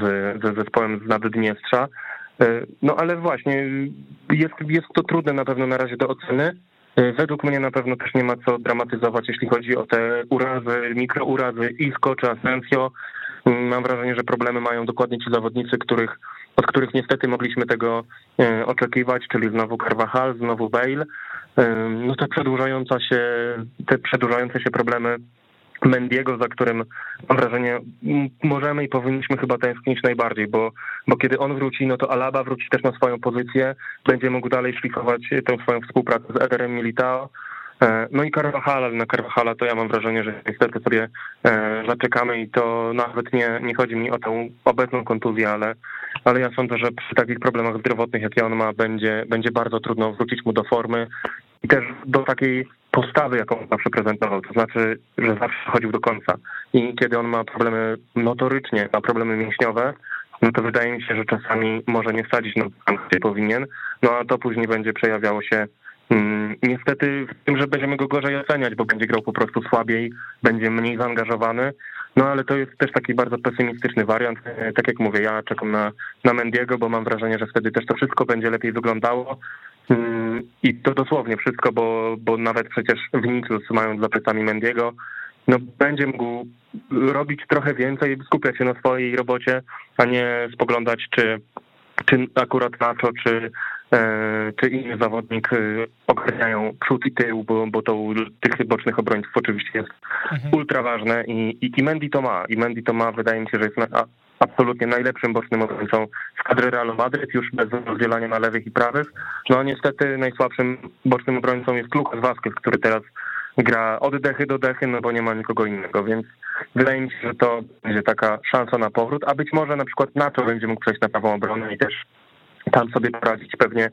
z, ze zespołem z Naddniestrza. E, no ale właśnie, jest, jest to trudne na pewno na razie do oceny. E, według mnie na pewno też nie ma co dramatyzować, jeśli chodzi o te urazy, mikrourazy Isco czy Asensio. Mm, mam wrażenie, że problemy mają dokładnie ci zawodnicy, których, od których niestety mogliśmy tego e, oczekiwać, czyli znowu Carvajal, znowu Bale. E, no te przedłużające się, te przedłużające się problemy Mendiego, za którym mam wrażenie możemy i powinniśmy chyba tęsknić najbardziej, bo, bo kiedy on wróci, no to Alaba wróci też na swoją pozycję, będzie mógł dalej szlifować tę swoją współpracę z Ederem Militao. E, no i Carvajal, na Carvajala to ja mam wrażenie, że niestety sobie e, zaczekamy i to nawet nie, nie chodzi mi o tę obecną kontuzję, ale, ale ja sądzę, że przy takich problemach zdrowotnych, jakie on ma, będzie, będzie bardzo trudno wrócić mu do formy i też do takiej postawy, jaką zawsze prezentował, to znaczy, że zawsze chodził do końca. I kiedy on ma problemy notorycznie, ma problemy mięśniowe, no to wydaje mi się, że czasami może nie wsadzić na gdzie powinien, no a to później będzie przejawiało się mm, niestety w tym, że będziemy go gorzej oceniać, bo będzie grał po prostu słabiej, będzie mniej zaangażowany, no ale to jest też taki bardzo pesymistyczny wariant. E, tak jak mówię, ja czekam na, na Mendiego, bo mam wrażenie, że wtedy też to wszystko będzie lepiej wyglądało. Mm, I to dosłownie wszystko, bo, bo nawet przecież Vinicius mając za plecami Mendiego, no będzie mógł robić trochę więcej, skupiać się na swojej robocie, a nie spoglądać, czy, czy akurat Nacho, czy, e, czy inny zawodnik e, ogarniają przód i tył, bo, bo to u tych bocznych obrońców oczywiście jest mhm. ultra ważne i, i, i Mendy to ma. I Mendy to ma, wydaje mi się, że jest na, absolutnie najlepszym bocznym obrońcą z kadry Realu Madryt, już bez rozdzielania na lewych i prawych. No niestety najsłabszym bocznym obrońcą jest Lucas Vazquez, który teraz gra od dechy do dechy, no bo nie ma nikogo innego, więc wydaje mi się, że to będzie taka szansa na powrót, a być może na przykład na to będzie mógł przejść na prawą obronę i też tam sobie poradzić pewnie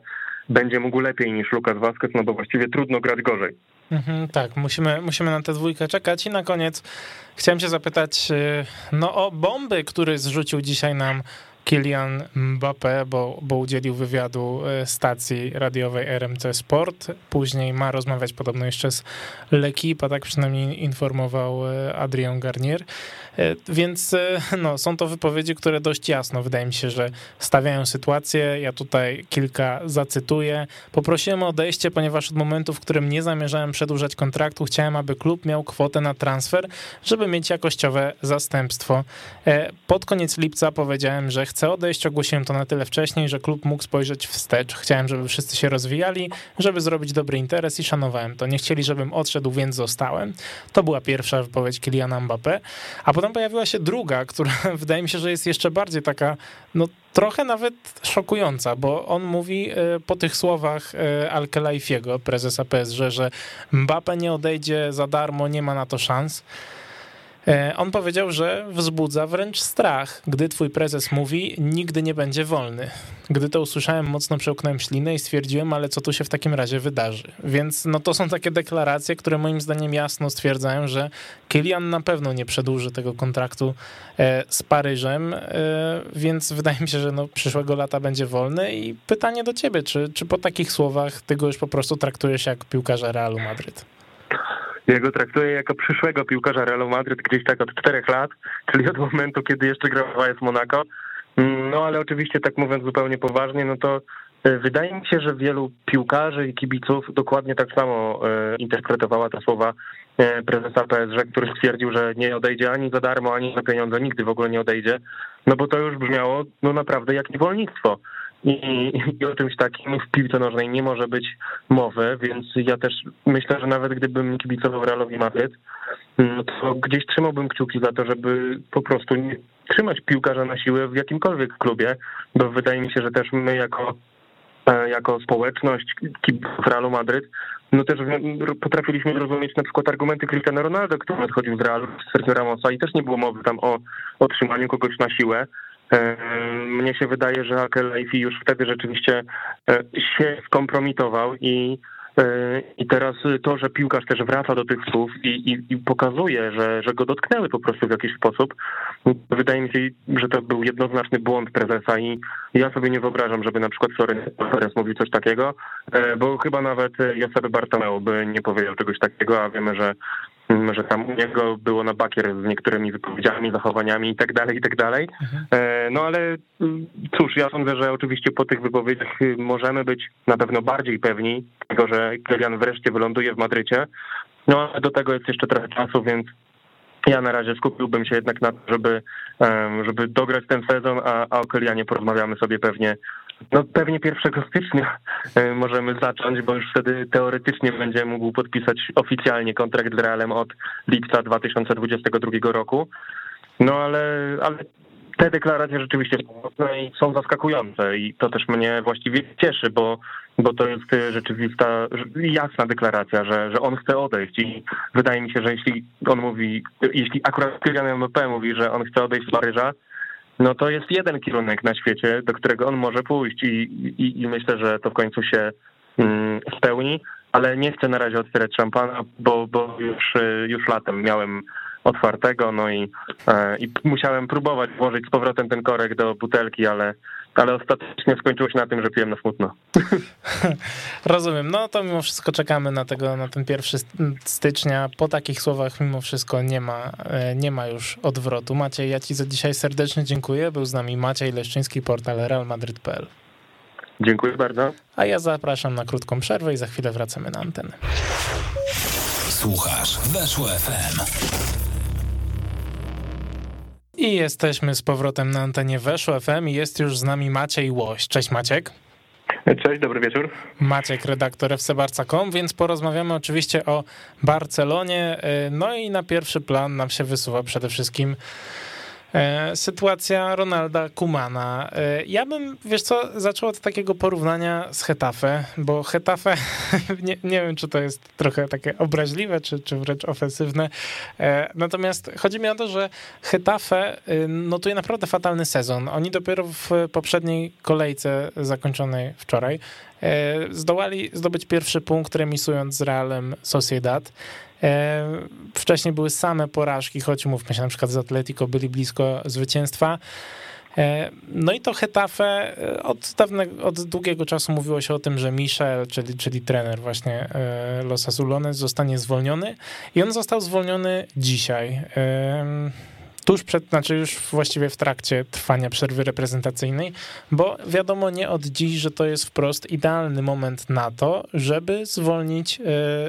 będzie mógł lepiej niż Lukas Vazquez, no bo właściwie trudno grać gorzej. Mhm, tak, musimy, musimy na tę dwójkę czekać. I na koniec chciałem się zapytać y, no, o bomby, który zrzucił dzisiaj nam Kylian Mbappé, bo, bo udzielił wywiadu e, stacji radiowej RMC Sport. Później ma rozmawiać podobno jeszcze z L'Equipe, tak przynajmniej informował e, Adrien Garnier. E, więc no, są to wypowiedzi, które dość jasno, wydaje mi się, że stawiają sytuację. Ja tutaj kilka zacytuję. Poprosiłem o odejście, ponieważ od momentu, w którym nie zamierzałem przedłużać kontraktu, chciałem, aby klub miał kwotę na transfer, żeby mieć jakościowe zastępstwo. Pod koniec lipca powiedziałem, że chcę chcę odejść. Ogłosiłem to na tyle wcześniej, że klub mógł spojrzeć wstecz. Chciałem, żeby wszyscy się rozwijali, żeby zrobić dobry interes i szanowałem to. Nie chcieli, żebym odszedł, więc zostałem. To była pierwsza wypowiedź Kyliana Mbappé. A potem pojawiła się druga, która wydaje mi się, że jest jeszcze bardziej taka, no trochę nawet szokująca, bo on mówi e, po tych słowach e, Alkelaifiego, prezesa PSG, że Mbappé nie odejdzie za darmo, nie ma na to szans. E, on powiedział, że wzbudza wręcz strach, gdy twój prezes mówi, nigdy nie będzie wolny. Gdy to usłyszałem, mocno przełknąłem ślinę i stwierdziłem, ale co tu się w takim razie wydarzy? Więc no to są takie deklaracje, które moim zdaniem jasno stwierdzają, że Kylian na pewno nie przedłuży tego kontraktu e, z Paryżem, e, więc wydaje mi się, że no przyszłego lata będzie wolny i pytanie do ciebie, czy, czy po takich słowach ty go już po prostu traktujesz jak piłkarza Realu Madryt? Ja go traktuję jako przyszłego piłkarza Realu Madryt gdzieś tak od czterech lat, czyli od momentu, kiedy jeszcze grał w Monaco. Mm, no ale oczywiście tak mówiąc zupełnie poważnie, no to e, wydaje mi się, że wielu piłkarzy i kibiców dokładnie tak samo e, interpretowała te słowa e, prezesa PSG, który stwierdził, że nie odejdzie ani za darmo, ani za pieniądze, nigdy w ogóle nie odejdzie, no bo to już brzmiało no naprawdę jak niewolnictwo i, i o czymś takim w piłce nożnej nie może być mowy, więc ja też myślę, że nawet gdybym kibicował Realowi Madryt, no to gdzieś trzymałbym kciuki za to, żeby po prostu nie trzymać piłkarza na siłę w jakimkolwiek klubie, bo wydaje mi się, że też my jako e, jako społeczność kibiców Realu Madryt, no też potrafiliśmy zrozumieć na przykład argumenty Cristiano Ronaldo, który odchodził z Realu Sergio Ramosa i też nie było mowy tam o otrzymaniu kogoś na siłę, mnie się wydaje, że Akelaifi już wtedy rzeczywiście e, się skompromitował i e, i teraz to, że piłkarz też wraca do tych słów i, i, i, pokazuje, że, że go dotknęły po prostu w jakiś sposób, wydaje mi się, że to był jednoznaczny błąd prezesa i ja sobie nie wyobrażam, żeby na przykład Flores mówił coś takiego, e, bo chyba nawet Josep Bartomeu by nie powiedział czegoś takiego, a wiemy, że że tam u niego było na bakier z niektórymi wypowiedziami, zachowaniami i tak dalej, i tak. Mhm. E, no ale mm, cóż, ja sądzę, że oczywiście po tych wypowiedziach y, możemy być na pewno bardziej pewni tego, że Kylian wreszcie wyląduje w Madrycie. No ale do tego jest jeszcze trochę czasu, więc ja na razie skupiłbym się jednak na to, żeby, żeby dograć ten sezon, a, a o Kylianie porozmawiamy sobie pewnie no pewnie 1 stycznia e, możemy zacząć, bo już wtedy teoretycznie będzie mógł podpisać oficjalnie kontrakt z Realem od lipca 2022 roku. No ale, ale te deklaracje rzeczywiście są zaskakujące i to też mnie właściwie cieszy, bo, bo to jest rzeczywista, jasna deklaracja, że, że on chce odejść i wydaje mi się, że jeśli on mówi, jeśli akurat Kylian Mbappé mówi, że on chce odejść z Paryża, no to jest jeden kierunek na świecie, do którego on może pójść i, i, i myślę, że to w końcu się mm, spełni, ale nie chcę na razie otwierać szampana, bo, bo już, już latem miałem otwartego, no i, e, i musiałem próbować włożyć z powrotem ten korek do butelki, ale ale ostatecznie skończyło się na tym, że piłem na smutno. Rozumiem. No to mimo wszystko czekamy na tego, na ten pierwszy stycznia. Po takich słowach mimo wszystko nie ma, e, nie ma już odwrotu. Maciej, ja ci za dzisiaj serdecznie dziękuję. Był z nami Maciej Leszczyński, portal realmadryt.pl. Dziękuję bardzo. A ja zapraszam na krótką przerwę i za chwilę wracamy na antenę. Słuchasz, weszło FM. I jesteśmy z powrotem na antenie Weszło FM i jest już z nami Maciej Łoś. Cześć Maciek. Cześć, dobry wieczór. Maciek, redaktor fcbarca.com, więc porozmawiamy oczywiście o Barcelonie. No i na pierwszy plan nam się wysuwa przede wszystkim sytuacja Ronalda Kumana. E, ja bym, wiesz co, zaczął od takiego porównania z Hetafe, bo Hetafe, nie, nie wiem, czy to jest trochę takie obraźliwe, czy, czy wręcz ofensywne, e, natomiast chodzi mi o to, że Hetafe notuje naprawdę fatalny sezon. Oni dopiero w poprzedniej kolejce zakończonej wczoraj zdołali zdobyć pierwszy punkt remisując z Realem Sociedad. E, wcześniej były same porażki, choć mówmy się, na przykład z Atletico byli blisko zwycięstwa. E, no i to Hetafe e, od dawnego, od długiego czasu mówiło się o tym, że Michel, czyli, czyli trener właśnie Los Azulones zostanie zwolniony i on został zwolniony dzisiaj tuż przed, znaczy już właściwie w trakcie trwania przerwy reprezentacyjnej, bo wiadomo nie od dziś, że to jest wprost idealny moment na to, żeby zwolnić y,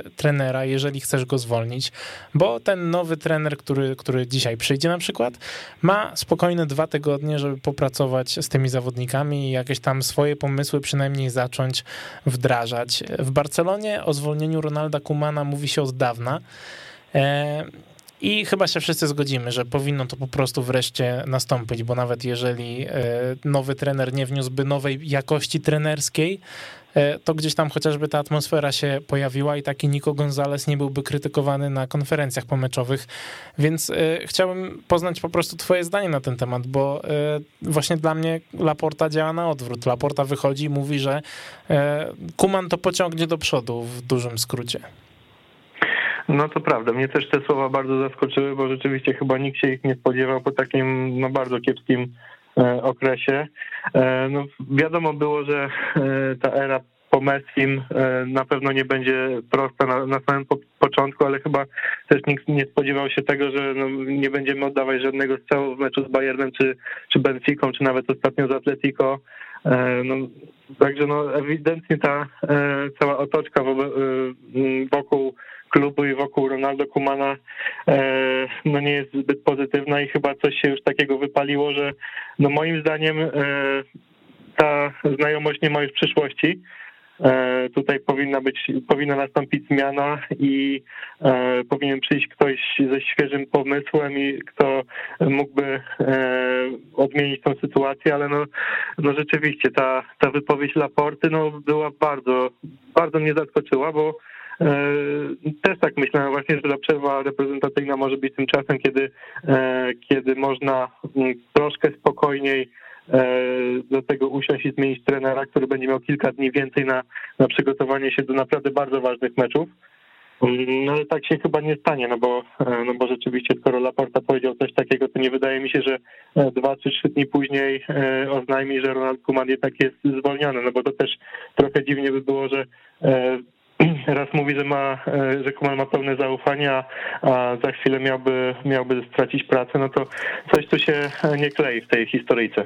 trenera, jeżeli chcesz go zwolnić, bo ten nowy trener, który, który dzisiaj przyjdzie na przykład, ma spokojne dwa tygodnie, żeby popracować z tymi zawodnikami i jakieś tam swoje pomysły przynajmniej zacząć wdrażać. W Barcelonie o zwolnieniu Ronalda Kumana mówi się od dawna. E, i chyba się wszyscy zgodzimy, że powinno to po prostu wreszcie nastąpić, bo nawet jeżeli e, nowy trener nie wniósłby nowej jakości trenerskiej, e, to gdzieś tam chociażby ta atmosfera się pojawiła i taki Nico Gonzalez nie byłby krytykowany na konferencjach pomeczowych. Więc e, chciałbym poznać po prostu twoje zdanie na ten temat, bo właśnie dla mnie Laporta działa na odwrót. Laporta wychodzi i mówi, że Kuman to pociągnie do przodu w dużym skrócie. No to prawda, mnie też te słowa bardzo zaskoczyły, bo rzeczywiście chyba nikt się ich nie spodziewał po takim no, bardzo kiepskim e, okresie. E, no, wiadomo było, że e, ta era po Messim na pewno nie będzie prosta na, na samym po, początku, ale chyba też nikt nie spodziewał się tego, że no, nie będziemy oddawać żadnego strzału w meczu z Bayernem czy, czy Benficą, czy nawet ostatnio z Atletico. No, także no, ewidentnie ta e, cała otoczka wokół klubu i wokół Ronaldo Kumana e, no nie jest zbyt pozytywna i chyba coś się już takiego wypaliło, że no moim zdaniem e, ta znajomość nie ma już przyszłości. E, tutaj powinna być, powinna nastąpić zmiana i powinien przyjść ktoś ze świeżym pomysłem i kto mógłby odmienić tą sytuację, ale no, no rzeczywiście ta, ta wypowiedź Laporty no była bardzo, bardzo mnie zaskoczyła, bo E, też tak myślałem właśnie, że ta przerwa reprezentacyjna może być tym czasem, kiedy, e, kiedy można mm, troszkę spokojniej e, do tego usiąść i zmienić trenera, który będzie miał kilka dni więcej na, na przygotowanie się do naprawdę bardzo ważnych meczów. Mm, no ale tak się chyba nie stanie, no bo, no bo rzeczywiście skoro Laporta powiedział coś takiego, to nie wydaje mi się, że dwa czy trzy dni później oznajmi, że Ronald Koeman jednak jest zwolniony, no bo to też trochę dziwnie by było, że raz mówi, że ma, e, że Kuman ma pełne zaufanie, a za chwilę miałby, miałby stracić pracę, no to coś tu się nie klei w tej historyjce.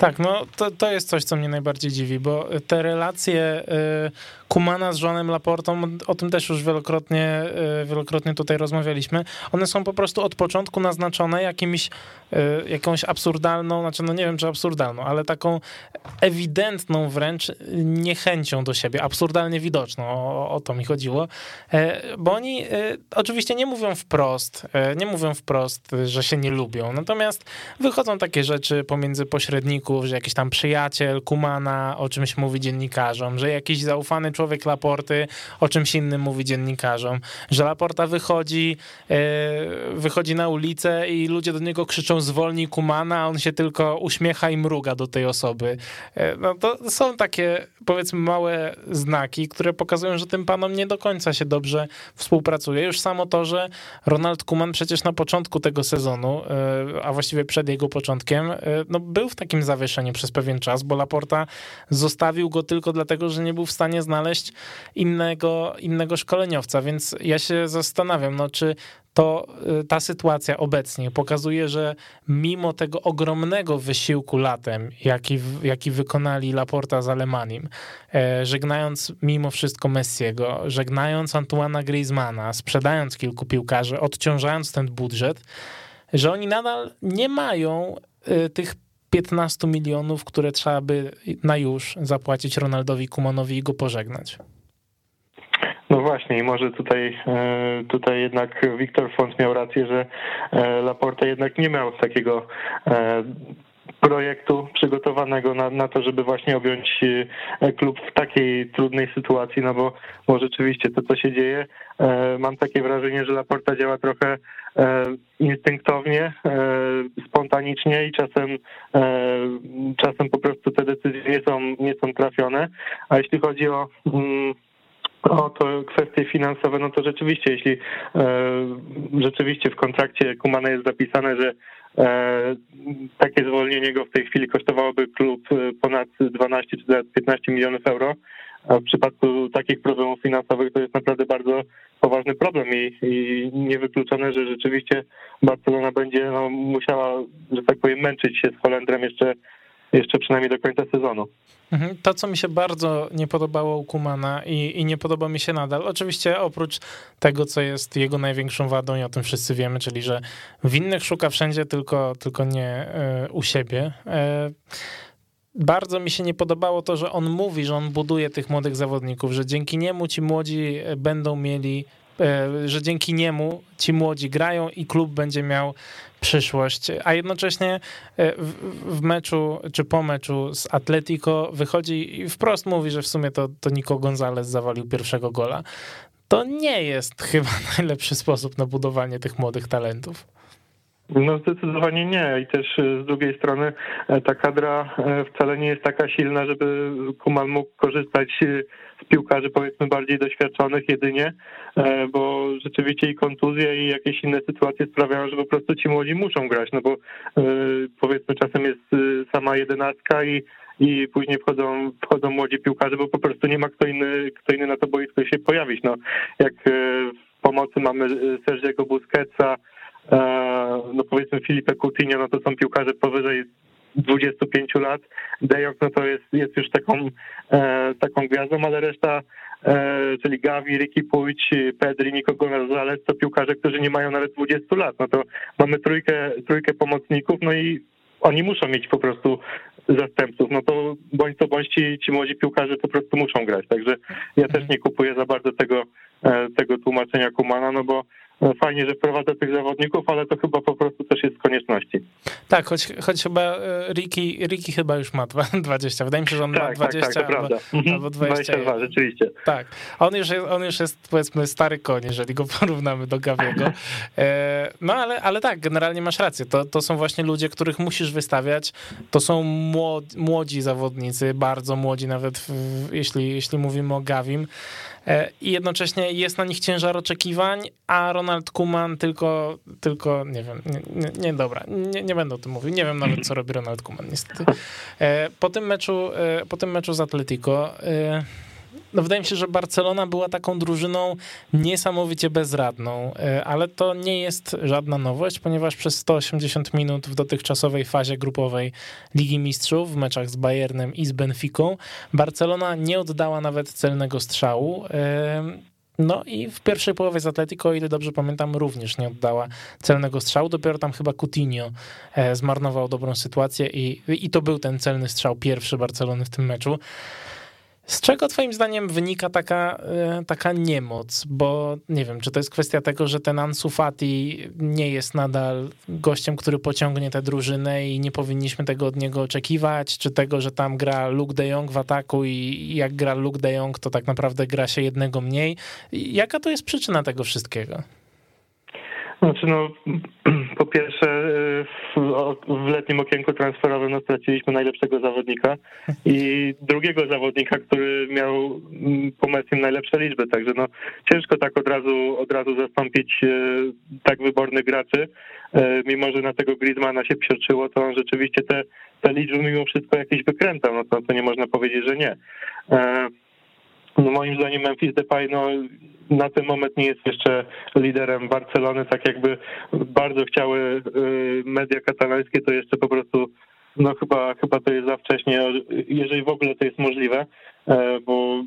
Tak, no to, to jest coś, co mnie najbardziej dziwi, bo te relacje y, Kumana z Johnem Laportą, o tym też już wielokrotnie, y, wielokrotnie tutaj rozmawialiśmy, one są po prostu od początku naznaczone jakimiś, y, jakąś absurdalną, znaczy no nie wiem czy absurdalną, ale taką ewidentną wręcz niechęcią do siebie, absurdalnie widoczną, o, o to mi chodziło, bo oni oczywiście nie mówią wprost, nie mówią wprost, że się nie lubią, natomiast wychodzą takie rzeczy pomiędzy pośredników, że jakiś tam przyjaciel Kumana o czymś mówi dziennikarzom, że jakiś zaufany człowiek Laporty o czymś innym mówi dziennikarzom, że Laporta wychodzi, e, wychodzi na ulicę i ludzie do niego krzyczą zwolnij Kumana, a on się tylko uśmiecha i mruga do tej osoby. E, no to są takie powiedzmy małe znaki, które pokazują, że tym panom nie do końca się dobrze współpracuje. Już samo to, że Ronald Kuman przecież na początku tego sezonu, e, a właściwie przed jego początkiem, no był w takim zawieszeniu zawieszeniu przez pewien czas, bo Laporta zostawił go tylko dlatego, że nie był w stanie znaleźć innego, innego szkoleniowca, więc ja się zastanawiam, no czy to y, ta sytuacja obecnie pokazuje, że mimo tego ogromnego wysiłku latem, jaki, jaki wykonali Laporta z Alemanim, e, żegnając mimo wszystko Messiego, żegnając Antuana Griezmana, sprzedając kilku piłkarzy, odciążając ten budżet, że oni nadal nie mają y, tych 15 milionów, które trzeba by na już zapłacić Ronaldowi Kumanowi i go pożegnać. No właśnie i może tutaj, tutaj jednak Wiktor Font miał rację, że Laporte jednak nie miał takiego projektu przygotowanego na, na to, żeby właśnie objąć e, klub w takiej trudnej sytuacji, no bo, bo rzeczywiście to, co się dzieje, e, mam takie wrażenie, że Laporta działa trochę e, instynktownie, spontanicznie i czasem, czasem po prostu te decyzje nie są, nie są trafione, a jeśli chodzi o mm, o to kwestie finansowe, no to rzeczywiście, jeśli rzeczywiście w kontrakcie Kumana jest zapisane, że takie zwolnienie go w tej chwili kosztowałoby klub e, ponad 12 czy nawet 15 milionów euro. A w przypadku takich problemów finansowych to jest naprawdę bardzo poważny problem i, i niewykluczone, że rzeczywiście Barcelona będzie no, musiała, że tak powiem, męczyć się z Holendrem jeszcze jeszcze przynajmniej do końca sezonu. Mhm. To, co mi się bardzo nie podobało u Kumana i, i nie podoba mi się nadal, oczywiście oprócz tego, co jest jego największą wadą i o tym wszyscy wiemy, czyli że winnych szuka wszędzie, tylko, tylko nie y, u siebie. Y, bardzo mi się nie podobało to, że on mówi, że on buduje tych młodych zawodników, że dzięki niemu ci młodzi będą mieli E, że dzięki niemu ci młodzi grają i klub będzie miał przyszłość, a jednocześnie e, w, meczu czy po meczu z Atletico wychodzi i wprost mówi, że w sumie to, to Nico Gonzalez zawalił pierwszego gola. To nie jest chyba najlepszy sposób na budowanie tych młodych talentów. No zdecydowanie nie i też e, z drugiej strony ta kadra wcale nie jest taka silna, żeby Kuman mógł korzystać piłkarzy powiedzmy bardziej doświadczonych jedynie, e, bo rzeczywiście i kontuzje i jakieś inne sytuacje sprawiają, że po prostu ci młodzi muszą grać, no bo e, powiedzmy czasem jest e, sama jedenastka i i później wchodzą, wchodzą młodzi piłkarze, bo po prostu nie ma kto inny, kto inny na to boisko się pojawić. No, jak w pomocy mamy Sergiego Busquetsa, no powiedzmy Filipe Coutinho, no to są piłkarze powyżej 25 lat. De Jong no to jest, jest już taką, e, taką gwiazdą, ale reszta, e, czyli Gavi, Ricky Puig, Pedri, Nico Gonzalez to piłkarze, którzy nie mają nawet 20 lat. No to mamy trójkę, trójkę pomocników, no i oni muszą mieć po prostu zastępców, no to bądź to bądź ci, ci młodzi piłkarze po prostu muszą grać. Także ja też nie kupuję za bardzo tego, e, tego tłumaczenia Kumana, no bo fajnie, że wprowadza tych zawodników, ale to chyba po prostu też jest z konieczności. Tak, choć, choć chyba e, Ricky, Ricky chyba już ma 20. Wydaje mi się, że on tak, ma 20 tak, tak, albo, mhm. albo 22, rzeczywiście. Tak, on już, jest, on już jest powiedzmy stary koń, jeżeli go porównamy do Gawiego. E, no ale, ale tak, generalnie masz rację. To, to są właśnie ludzie, których musisz wystawiać. To są młodzi, młodzi zawodnicy, bardzo młodzi nawet, jeśli, jeśli mówimy o Gawim. E, i jednocześnie jest na nich ciężar oczekiwań, a Ronald Kuman tylko, tylko nie wiem, nie, nie, nie dobra, nie, nie, będę o tym mówił, nie wiem nawet, co robi Ronald Kuman, niestety. E, po tym meczu, e, po tym meczu z Atletico no wydaje mi się, że Barcelona była taką drużyną niesamowicie bezradną, e, ale to nie jest żadna nowość, ponieważ przez 180 minut w dotychczasowej fazie grupowej Ligi Mistrzów w meczach z Bayernem i z Benficą Barcelona nie oddała nawet celnego strzału. No i w pierwszej połowie z Atletico, o ile dobrze pamiętam, również nie oddała celnego strzału. Dopiero tam chyba Coutinho e, zmarnował dobrą sytuację i, i to był ten celny strzał pierwszy Barcelony w tym meczu. Z czego twoim zdaniem wynika taka, e, taka niemoc? Bo nie wiem, czy to jest kwestia tego, że ten Ansu Fati nie jest nadal gościem, który pociągnie tę drużynę i nie powinniśmy tego od niego oczekiwać, czy tego, że tam gra Luke de Jong w ataku i jak gra Luke de Jong, to tak naprawdę gra się jednego mniej. Jaka to jest przyczyna tego wszystkiego? Znaczy no, po pierwsze y, w, letnim okienku transferowym no, straciliśmy najlepszego zawodnika i drugiego zawodnika, który miał mm, po Messim najlepsze liczby, także no ciężko tak od razu, od razu zastąpić y, tak wybornych graczy, y, mimo że na tego Griezmana się psioczyło, to on rzeczywiście te, te liczby mimo wszystko jakieś wykręcał, no to, to nie można powiedzieć, że nie. No moim zdaniem Memphis Depay no, na ten moment nie jest jeszcze liderem Barcelony, tak jakby bardzo chciały y, media katalańskie, to jeszcze po prostu no chyba, chyba to jest za wcześnie, jeżeli w ogóle to jest możliwe, e, bo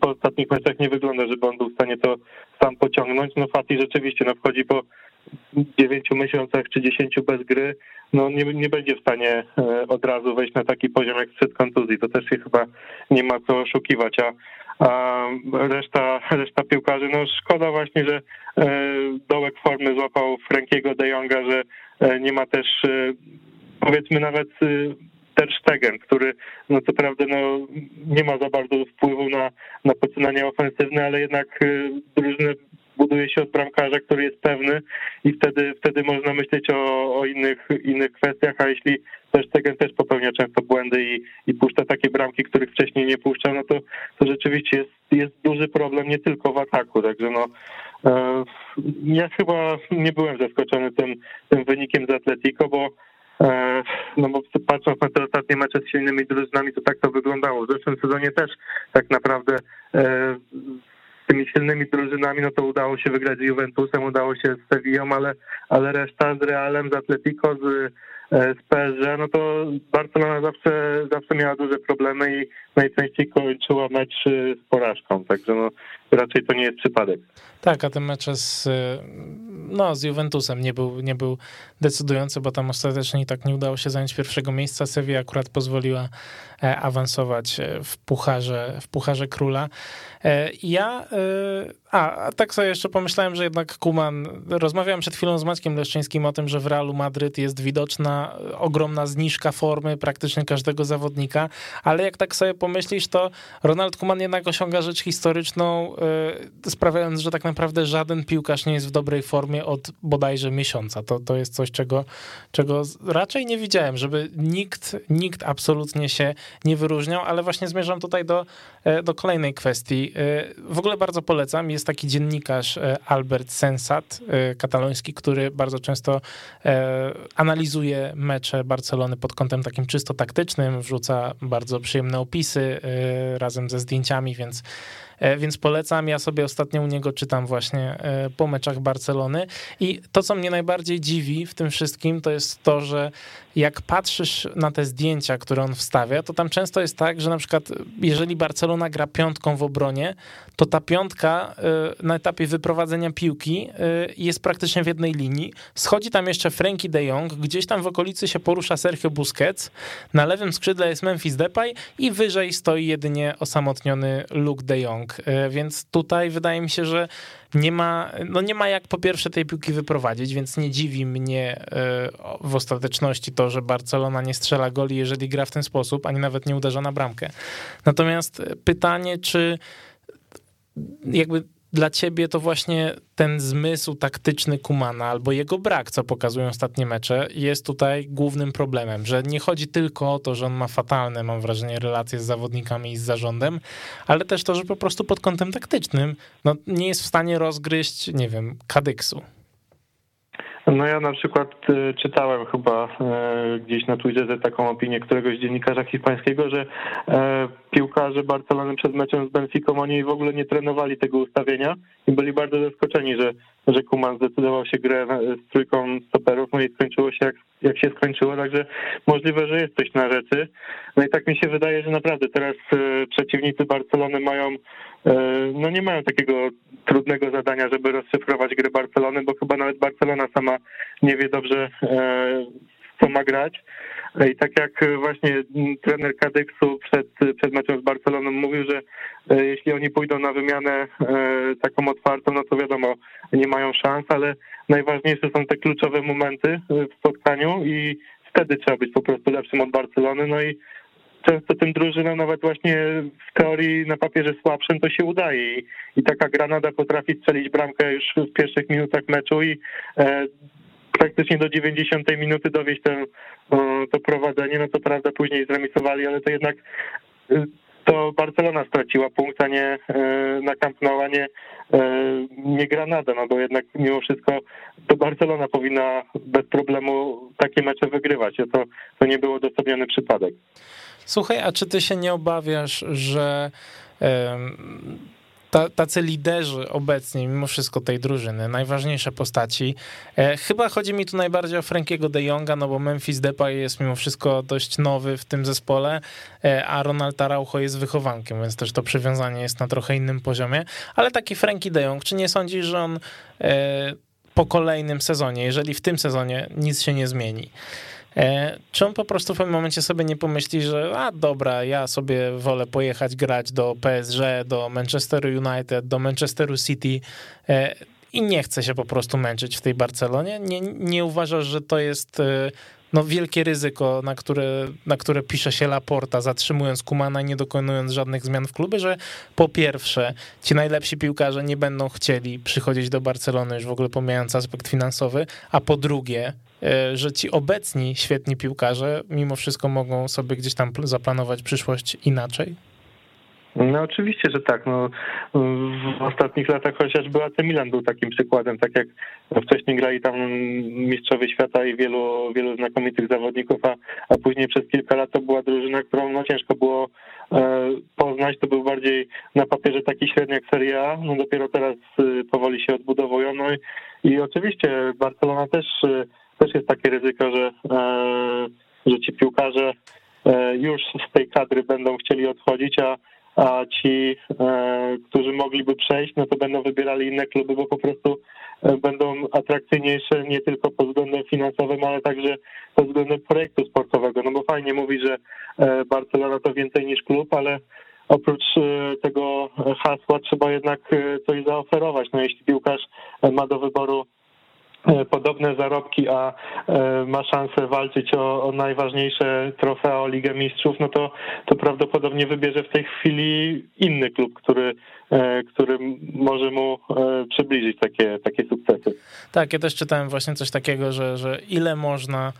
po ostatnich meczach nie wygląda, żeby on był w stanie to sam pociągnąć. No Fati rzeczywiście no wchodzi po dziewięciu miesiącach czy dziesięciu bez gry, no nie, nie będzie w stanie e, od razu wejść na taki poziom jak sprzed kontuzji. To też się chyba nie ma co oszukiwać, a a reszta, reszta piłkarzy, no szkoda właśnie, że dołek formy złapał Frankiego de Jonga, że nie ma też powiedzmy nawet Ter Stegen, który no co prawda no, nie ma za bardzo wpływu na, na poczynanie ofensywne, ale jednak drużynę buduje się od bramkarza, który jest pewny i wtedy, wtedy można myśleć o, o innych, innych kwestiach, a jeśli też Stegen też popełnia często błędy i, i puszcza takie bramki, których wcześniej nie puszczał, no to, to rzeczywiście jest, jest duży problem nie tylko w ataku, także no e, ja chyba nie byłem zaskoczony tym, tym wynikiem z Atletico, bo e, no bo patrząc na te ostatnie mecze z silnymi drużynami, to tak to wyglądało. W zeszłym sezonie też tak naprawdę e, tymi silnymi drużynami, no to udało się wygrać z Juventusem, udało się z Sevillą, ale, ale reszta z Realem, z Atletico, z, z PSG, no to Barcelona zawsze, zawsze miała duże problemy i najczęściej kończyła mecz z porażką, także no raczej to nie jest przypadek. Tak, a ten mecz z, no, z Juventusem nie był, nie był decydujący, bo tam ostatecznie i tak nie udało się zająć pierwszego miejsca. Sevilla akurat pozwoliła e, awansować e, w pucharze, w pucharze króla. E, ja, a tak sobie jeszcze pomyślałem, że jednak Kuman, rozmawiałem przed chwilą z Maćkiem Leszczyńskim o tym, że w Realu Madryt jest widoczna ogromna zniżka formy praktycznie każdego zawodnika, ale jak tak sobie pomyślisz, to Ronald Kuman jednak osiąga rzecz historyczną, sprawiając, że tak naprawdę żaden piłkarz nie jest w dobrej formie od bodajże miesiąca. To, to jest coś, czego, czego raczej nie widziałem, żeby nikt, nikt absolutnie się nie wyróżniał, ale właśnie zmierzam tutaj do, e, do kolejnej kwestii. E, w ogóle bardzo polecam, jest taki dziennikarz e, Albert Sensat, kataloński, który bardzo często analizuje mecze Barcelony pod kątem takim czysto taktycznym, wrzuca bardzo przyjemne opisy razem ze zdjęciami, więc E, więc polecam. Ja sobie ostatnio u niego czytam właśnie e, po meczach Barcelony i to, co mnie najbardziej dziwi w tym wszystkim, to jest to, że jak patrzysz na te zdjęcia, które on wstawia, to tam często jest tak, że na przykład jeżeli Barcelona gra piątką w obronie, to ta piątka y, na etapie wyprowadzenia piłki y, jest praktycznie w jednej linii. Schodzi tam jeszcze Frankie de Jong, gdzieś tam w okolicy się porusza Sergio Busquets, na lewym skrzydle jest Memphis Depay i wyżej stoi jedynie osamotniony Luke de Jong. Y, więc tutaj wydaje mi się, że nie ma, no nie ma jak po pierwsze tej piłki wyprowadzić, więc nie dziwi mnie e, w ostateczności to, że Barcelona nie strzela goli, jeżeli gra w ten sposób, ani nawet nie uderza na bramkę. Natomiast pytanie, czy jakby dla ciebie to właśnie ten zmysł taktyczny Kumana albo jego brak, co pokazują ostatnie mecze, jest tutaj głównym problemem, że nie chodzi tylko o to, że on ma fatalne, mam wrażenie, relacje z zawodnikami i z zarządem, ale też to, że po prostu pod kątem taktycznym no, nie jest w stanie rozgryźć, nie wiem, kadyksu. No ja na przykład y, czytałem chyba y, gdzieś na Twitterze taką opinię któregoś dziennikarza hiszpańskiego, że y, piłkarze Barcelony przed meczem z Benficą oni w ogóle nie trenowali tego ustawienia i byli bardzo zaskoczeni, że, że Kuman zdecydował się grę z trójką stoperów, no i skończyło się jak, jak się skończyło, także możliwe, że jest coś na rzeczy. No i tak mi się wydaje, że naprawdę teraz przeciwnicy Barcelony mają no nie mają takiego trudnego zadania, żeby rozszyfrować grę Barcelony, bo chyba nawet Barcelona sama nie wie dobrze, e, co ma grać. I tak jak właśnie trener Kadeksu przed, przed meczem z Barceloną mówił, że e, jeśli oni pójdą na wymianę e, taką otwartą, no to wiadomo, nie mają szans, ale najważniejsze są te kluczowe momenty w spotkaniu i wtedy trzeba być po prostu lepszym od Barcelony. No i często tym drużynom nawet właśnie w teorii na papierze słabszym to się udaje. I, i taka granada potrafi strzelić bramkę już w pierwszych minutach meczu i e, praktycznie do 90 minuty dowieść to, to prowadzenie, no to prawda później zremisowali, ale to jednak to Barcelona straciła punkt, a nie e, na Camp Nou, a nie, e, nie Granada, no bo jednak mimo wszystko to Barcelona powinna bez problemu takie mecze wygrywać, to, to nie był odosobniony przypadek. Słuchaj, a czy ty się nie obawiasz, że tacy liderzy obecnie, mimo wszystko tej drużyny, najważniejsze postaci. E, chyba chodzi mi tu najbardziej o Frankiego de Jonga, no bo Memphis Depay jest mimo wszystko dość nowy w tym zespole, e, a Ronald Araujo jest wychowankiem, więc też to przywiązanie jest na trochę innym poziomie. Ale taki Frankie de Jong, czy nie sądzisz, że on e, po kolejnym sezonie, jeżeli w tym sezonie nic się nie zmieni, Czy on po prostu w pewnym momencie sobie nie pomyśli, że a dobra, ja sobie wolę pojechać grać do PSG, do Manchesteru United, do Manchesteru City i nie chce się po prostu męczyć w tej Barcelonie? Nie, nie uważasz, że to jest no, wielkie ryzyko, na które, na które pisze się Laporta, zatrzymując Kumana i nie dokonując żadnych zmian w klubie, że po pierwsze, ci najlepsi piłkarze nie będą chcieli przychodzić do Barcelony, już w ogóle pomijając aspekt finansowy, a po drugie, e, że ci obecni świetni piłkarze mimo wszystko mogą sobie gdzieś tam zaplanować przyszłość inaczej? No oczywiście, że tak. No, w ostatnich latach chociażby AC Milan był takim przykładem, tak jak wcześniej grali tam mistrzowie świata i wielu, wielu znakomitych zawodników, a, a później przez kilka lat to była drużyna, którą no, ciężko było e, poznać. To był bardziej na papierze taki średniak Serie A, no dopiero teraz e, powoli się odbudowują. No i, i oczywiście Barcelona też, e, też jest takie ryzyko, że, e, że ci piłkarze e, już z tej kadry będą chcieli odchodzić, a a ci, e, którzy mogliby przejść, no to będą wybierali inne kluby, bo po prostu będą atrakcyjniejsze nie tylko pod względem finansowym, ale także pod względem projektu sportowego. No bo fajnie mówi, że Barcelona to więcej niż klub, ale oprócz tego hasła trzeba jednak coś zaoferować. No jeśli piłkarz ma do wyboru podobne zarobki, a e, ma szansę walczyć o, o najważniejsze trofea o Ligę Mistrzów, no to, to prawdopodobnie wybierze w tej chwili inny klub, który, e, który może mu przybliżyć takie, takie sukcesy. Tak, ja też czytałem właśnie coś takiego, że, że ile można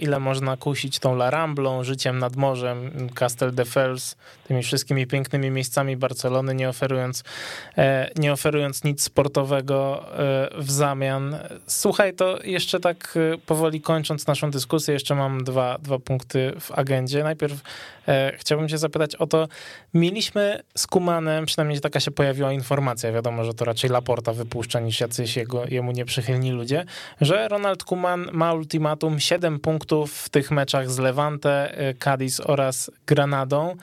ile można kusić tą La Ramblą, życiem nad morzem, Castel de Fels, tymi wszystkimi pięknymi miejscami Barcelony, nie oferując, nie oferując nic sportowego w zamian Słuchaj, to jeszcze tak powoli kończąc naszą dyskusję, jeszcze mam dwa, dwa punkty w agendzie. Najpierw e, chciałbym cię zapytać o to, mieliśmy z Kumanem, przynajmniej taka się pojawiła informacja, wiadomo, że to raczej Laporta wypuszcza niż jacyś jego, jemu nieprzychylni ludzie, że Ronald Kuman ma ultimatum 7 punktów w tych meczach z Levante, e, Cadiz oraz Granadą.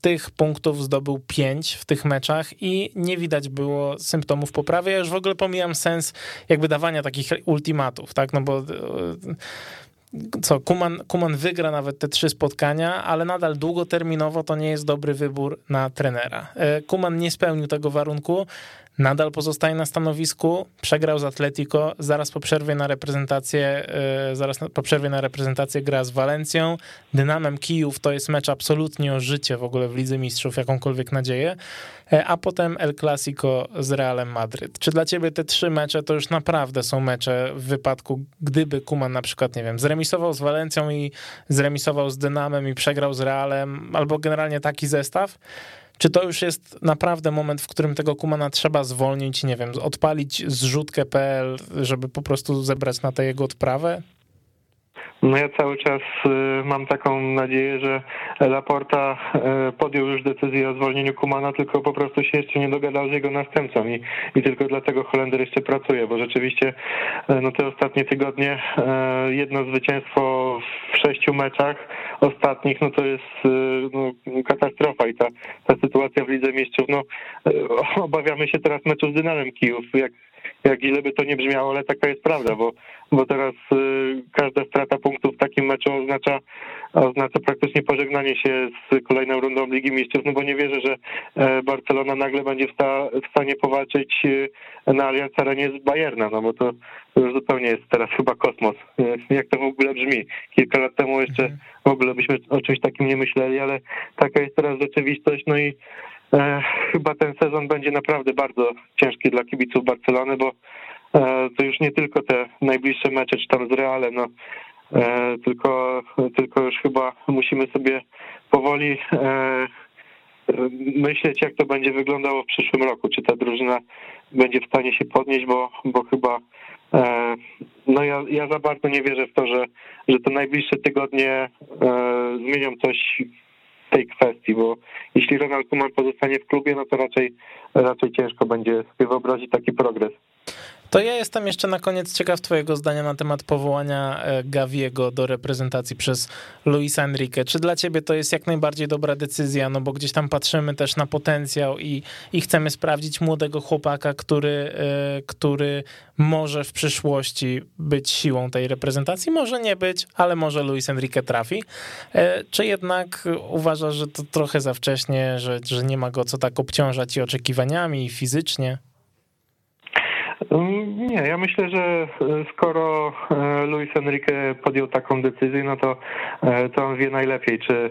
Tych punktów zdobył 5 w tych meczach i nie widać było symptomów poprawy. Ja już w ogóle pomijam sens jakby dawania takich ultimatów, tak, no bo e, co, Kuman, Kuman wygra nawet te trzy spotkania, ale nadal długoterminowo to nie jest dobry wybór na trenera. E, Kuman nie spełnił tego warunku, nadal pozostaje na stanowisku, przegrał z Atletico, zaraz po przerwie na reprezentację, e, zaraz po przerwie na reprezentację gra z Walencją, Dynamem Kijów to jest mecz absolutnie o życie w ogóle w Lidze Mistrzów, jakąkolwiek nadzieję, e, a potem El Clasico z Realem Madryt. Czy dla ciebie te trzy mecze to już naprawdę są mecze w wypadku, gdyby Kuman na przykład, nie wiem, zremisował z Walencją i zremisował z Dynamem i przegrał z Realem, albo generalnie taki zestaw, czy to już jest naprawdę moment, w którym tego Kumana trzeba zwolnić, nie wiem, odpalić zrzutkę.pl, żeby po prostu zebrać na tę jego odprawę? No ja cały czas y, mam taką nadzieję, że Laporta y, podjął już decyzję o zwolnieniu Kumana, tylko po prostu się jeszcze nie dogadał z jego następcą i, i tylko dlatego Holender jeszcze pracuje, bo rzeczywiście y, no te ostatnie tygodnie jedno zwycięstwo w sześciu meczach ostatnich, no to jest no, katastrofa i ta, ta sytuacja w Lidze Mistrzów, no obawiamy się teraz meczu z Dynamem Kijów, jak jak źle by to nie brzmiało, ale taka jest prawda, bo, bo teraz y, każda strata punktów w takim meczu oznacza, oznacza praktycznie pożegnanie się z kolejną rundą Ligi Mistrzów, no bo nie wierzę, że e, Barcelona nagle będzie w, sta, w stanie powalczyć y, na Allianz Arenie z Bayerna, no bo to, już zupełnie jest teraz chyba kosmos. Jak to w ogóle brzmi? Kilka lat temu jeszcze mhm. w ogóle byśmy o czymś takim nie myśleli, ale taka jest teraz rzeczywistość, no i E, chyba ten sezon będzie naprawdę bardzo ciężki dla kibiców Barcelony, bo to już nie tylko te najbliższe mecze, czy tam z Realem, no, e, tylko, tylko już chyba musimy sobie powoli myśleć, jak to będzie wyglądało w przyszłym roku. Czy ta drużyna będzie w stanie się podnieść, bo, bo chyba no ja, ja za bardzo nie wierzę w to, że, że te najbliższe tygodnie zmienią coś tej kwestii, bo jeśli Ronald Koeman pozostanie w klubie, no to raczej, raczej ciężko będzie sobie wyobrazić taki progres. To ja jestem jeszcze na koniec ciekaw twojego zdania na temat powołania e, Gaviego do reprezentacji przez Luisa Enrique. Czy dla ciebie to jest jak najbardziej dobra decyzja, no bo gdzieś tam patrzymy też na potencjał i, i chcemy sprawdzić młodego chłopaka, który, e, który może w przyszłości być siłą tej reprezentacji, może nie być, ale może Luis Enrique trafi. E, czy jednak uważasz, że to trochę za wcześnie, że, że nie ma go co tak obciążać i oczekiwaniami fizycznie? Nie, ja myślę, że e, skoro e, Luis Enrique podjął taką decyzję, no to, e, to on wie najlepiej, czy,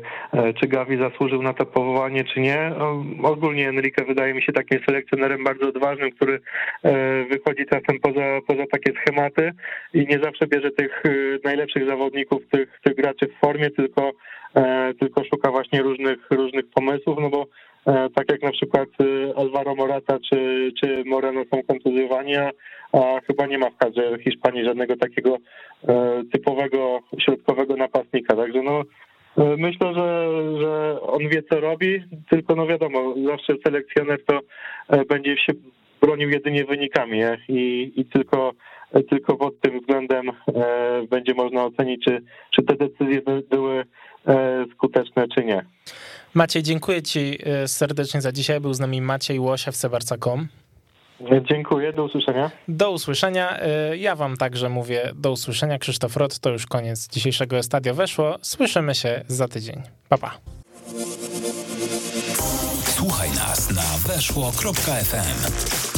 czy Gavi zasłużył na to powołanie, czy nie. Ogólnie Enrique wydaje mi się takim selekcjonerem bardzo odważnym, który wychodzi czasem poza, poza takie schematy i nie zawsze bierze tych najlepszych zawodników, tych, tych graczy w formie, tylko, tylko szuka właśnie różnych, różnych pomysłów, no bo tak jak na przykład e, Alvaro Morata czy, czy Moreno są kontuzjowani, a, chyba nie ma w kadrze Hiszpanii żadnego takiego e, typowego środkowego napastnika. Także no, myślę, że, że on wie co robi, tylko no wiadomo, zawsze selekcjoner to będzie się bronił jedynie wynikami nie? I, i tylko, tylko pod tym względem będzie można ocenić, czy, czy te decyzje były skuteczne, czy nie. Maciej, dziękuję Ci e, serdecznie za dzisiaj. Był z nami Maciej Łosiew, Sebarca.com. Dziękuję, do usłyszenia. Do usłyszenia. E, ja wam także mówię do usłyszenia. Krzysztof Rot, to już koniec dzisiejszego Stadio Weszło. Słyszymy się za tydzień. Pa, pa. Słuchaj nas na weszło.fm.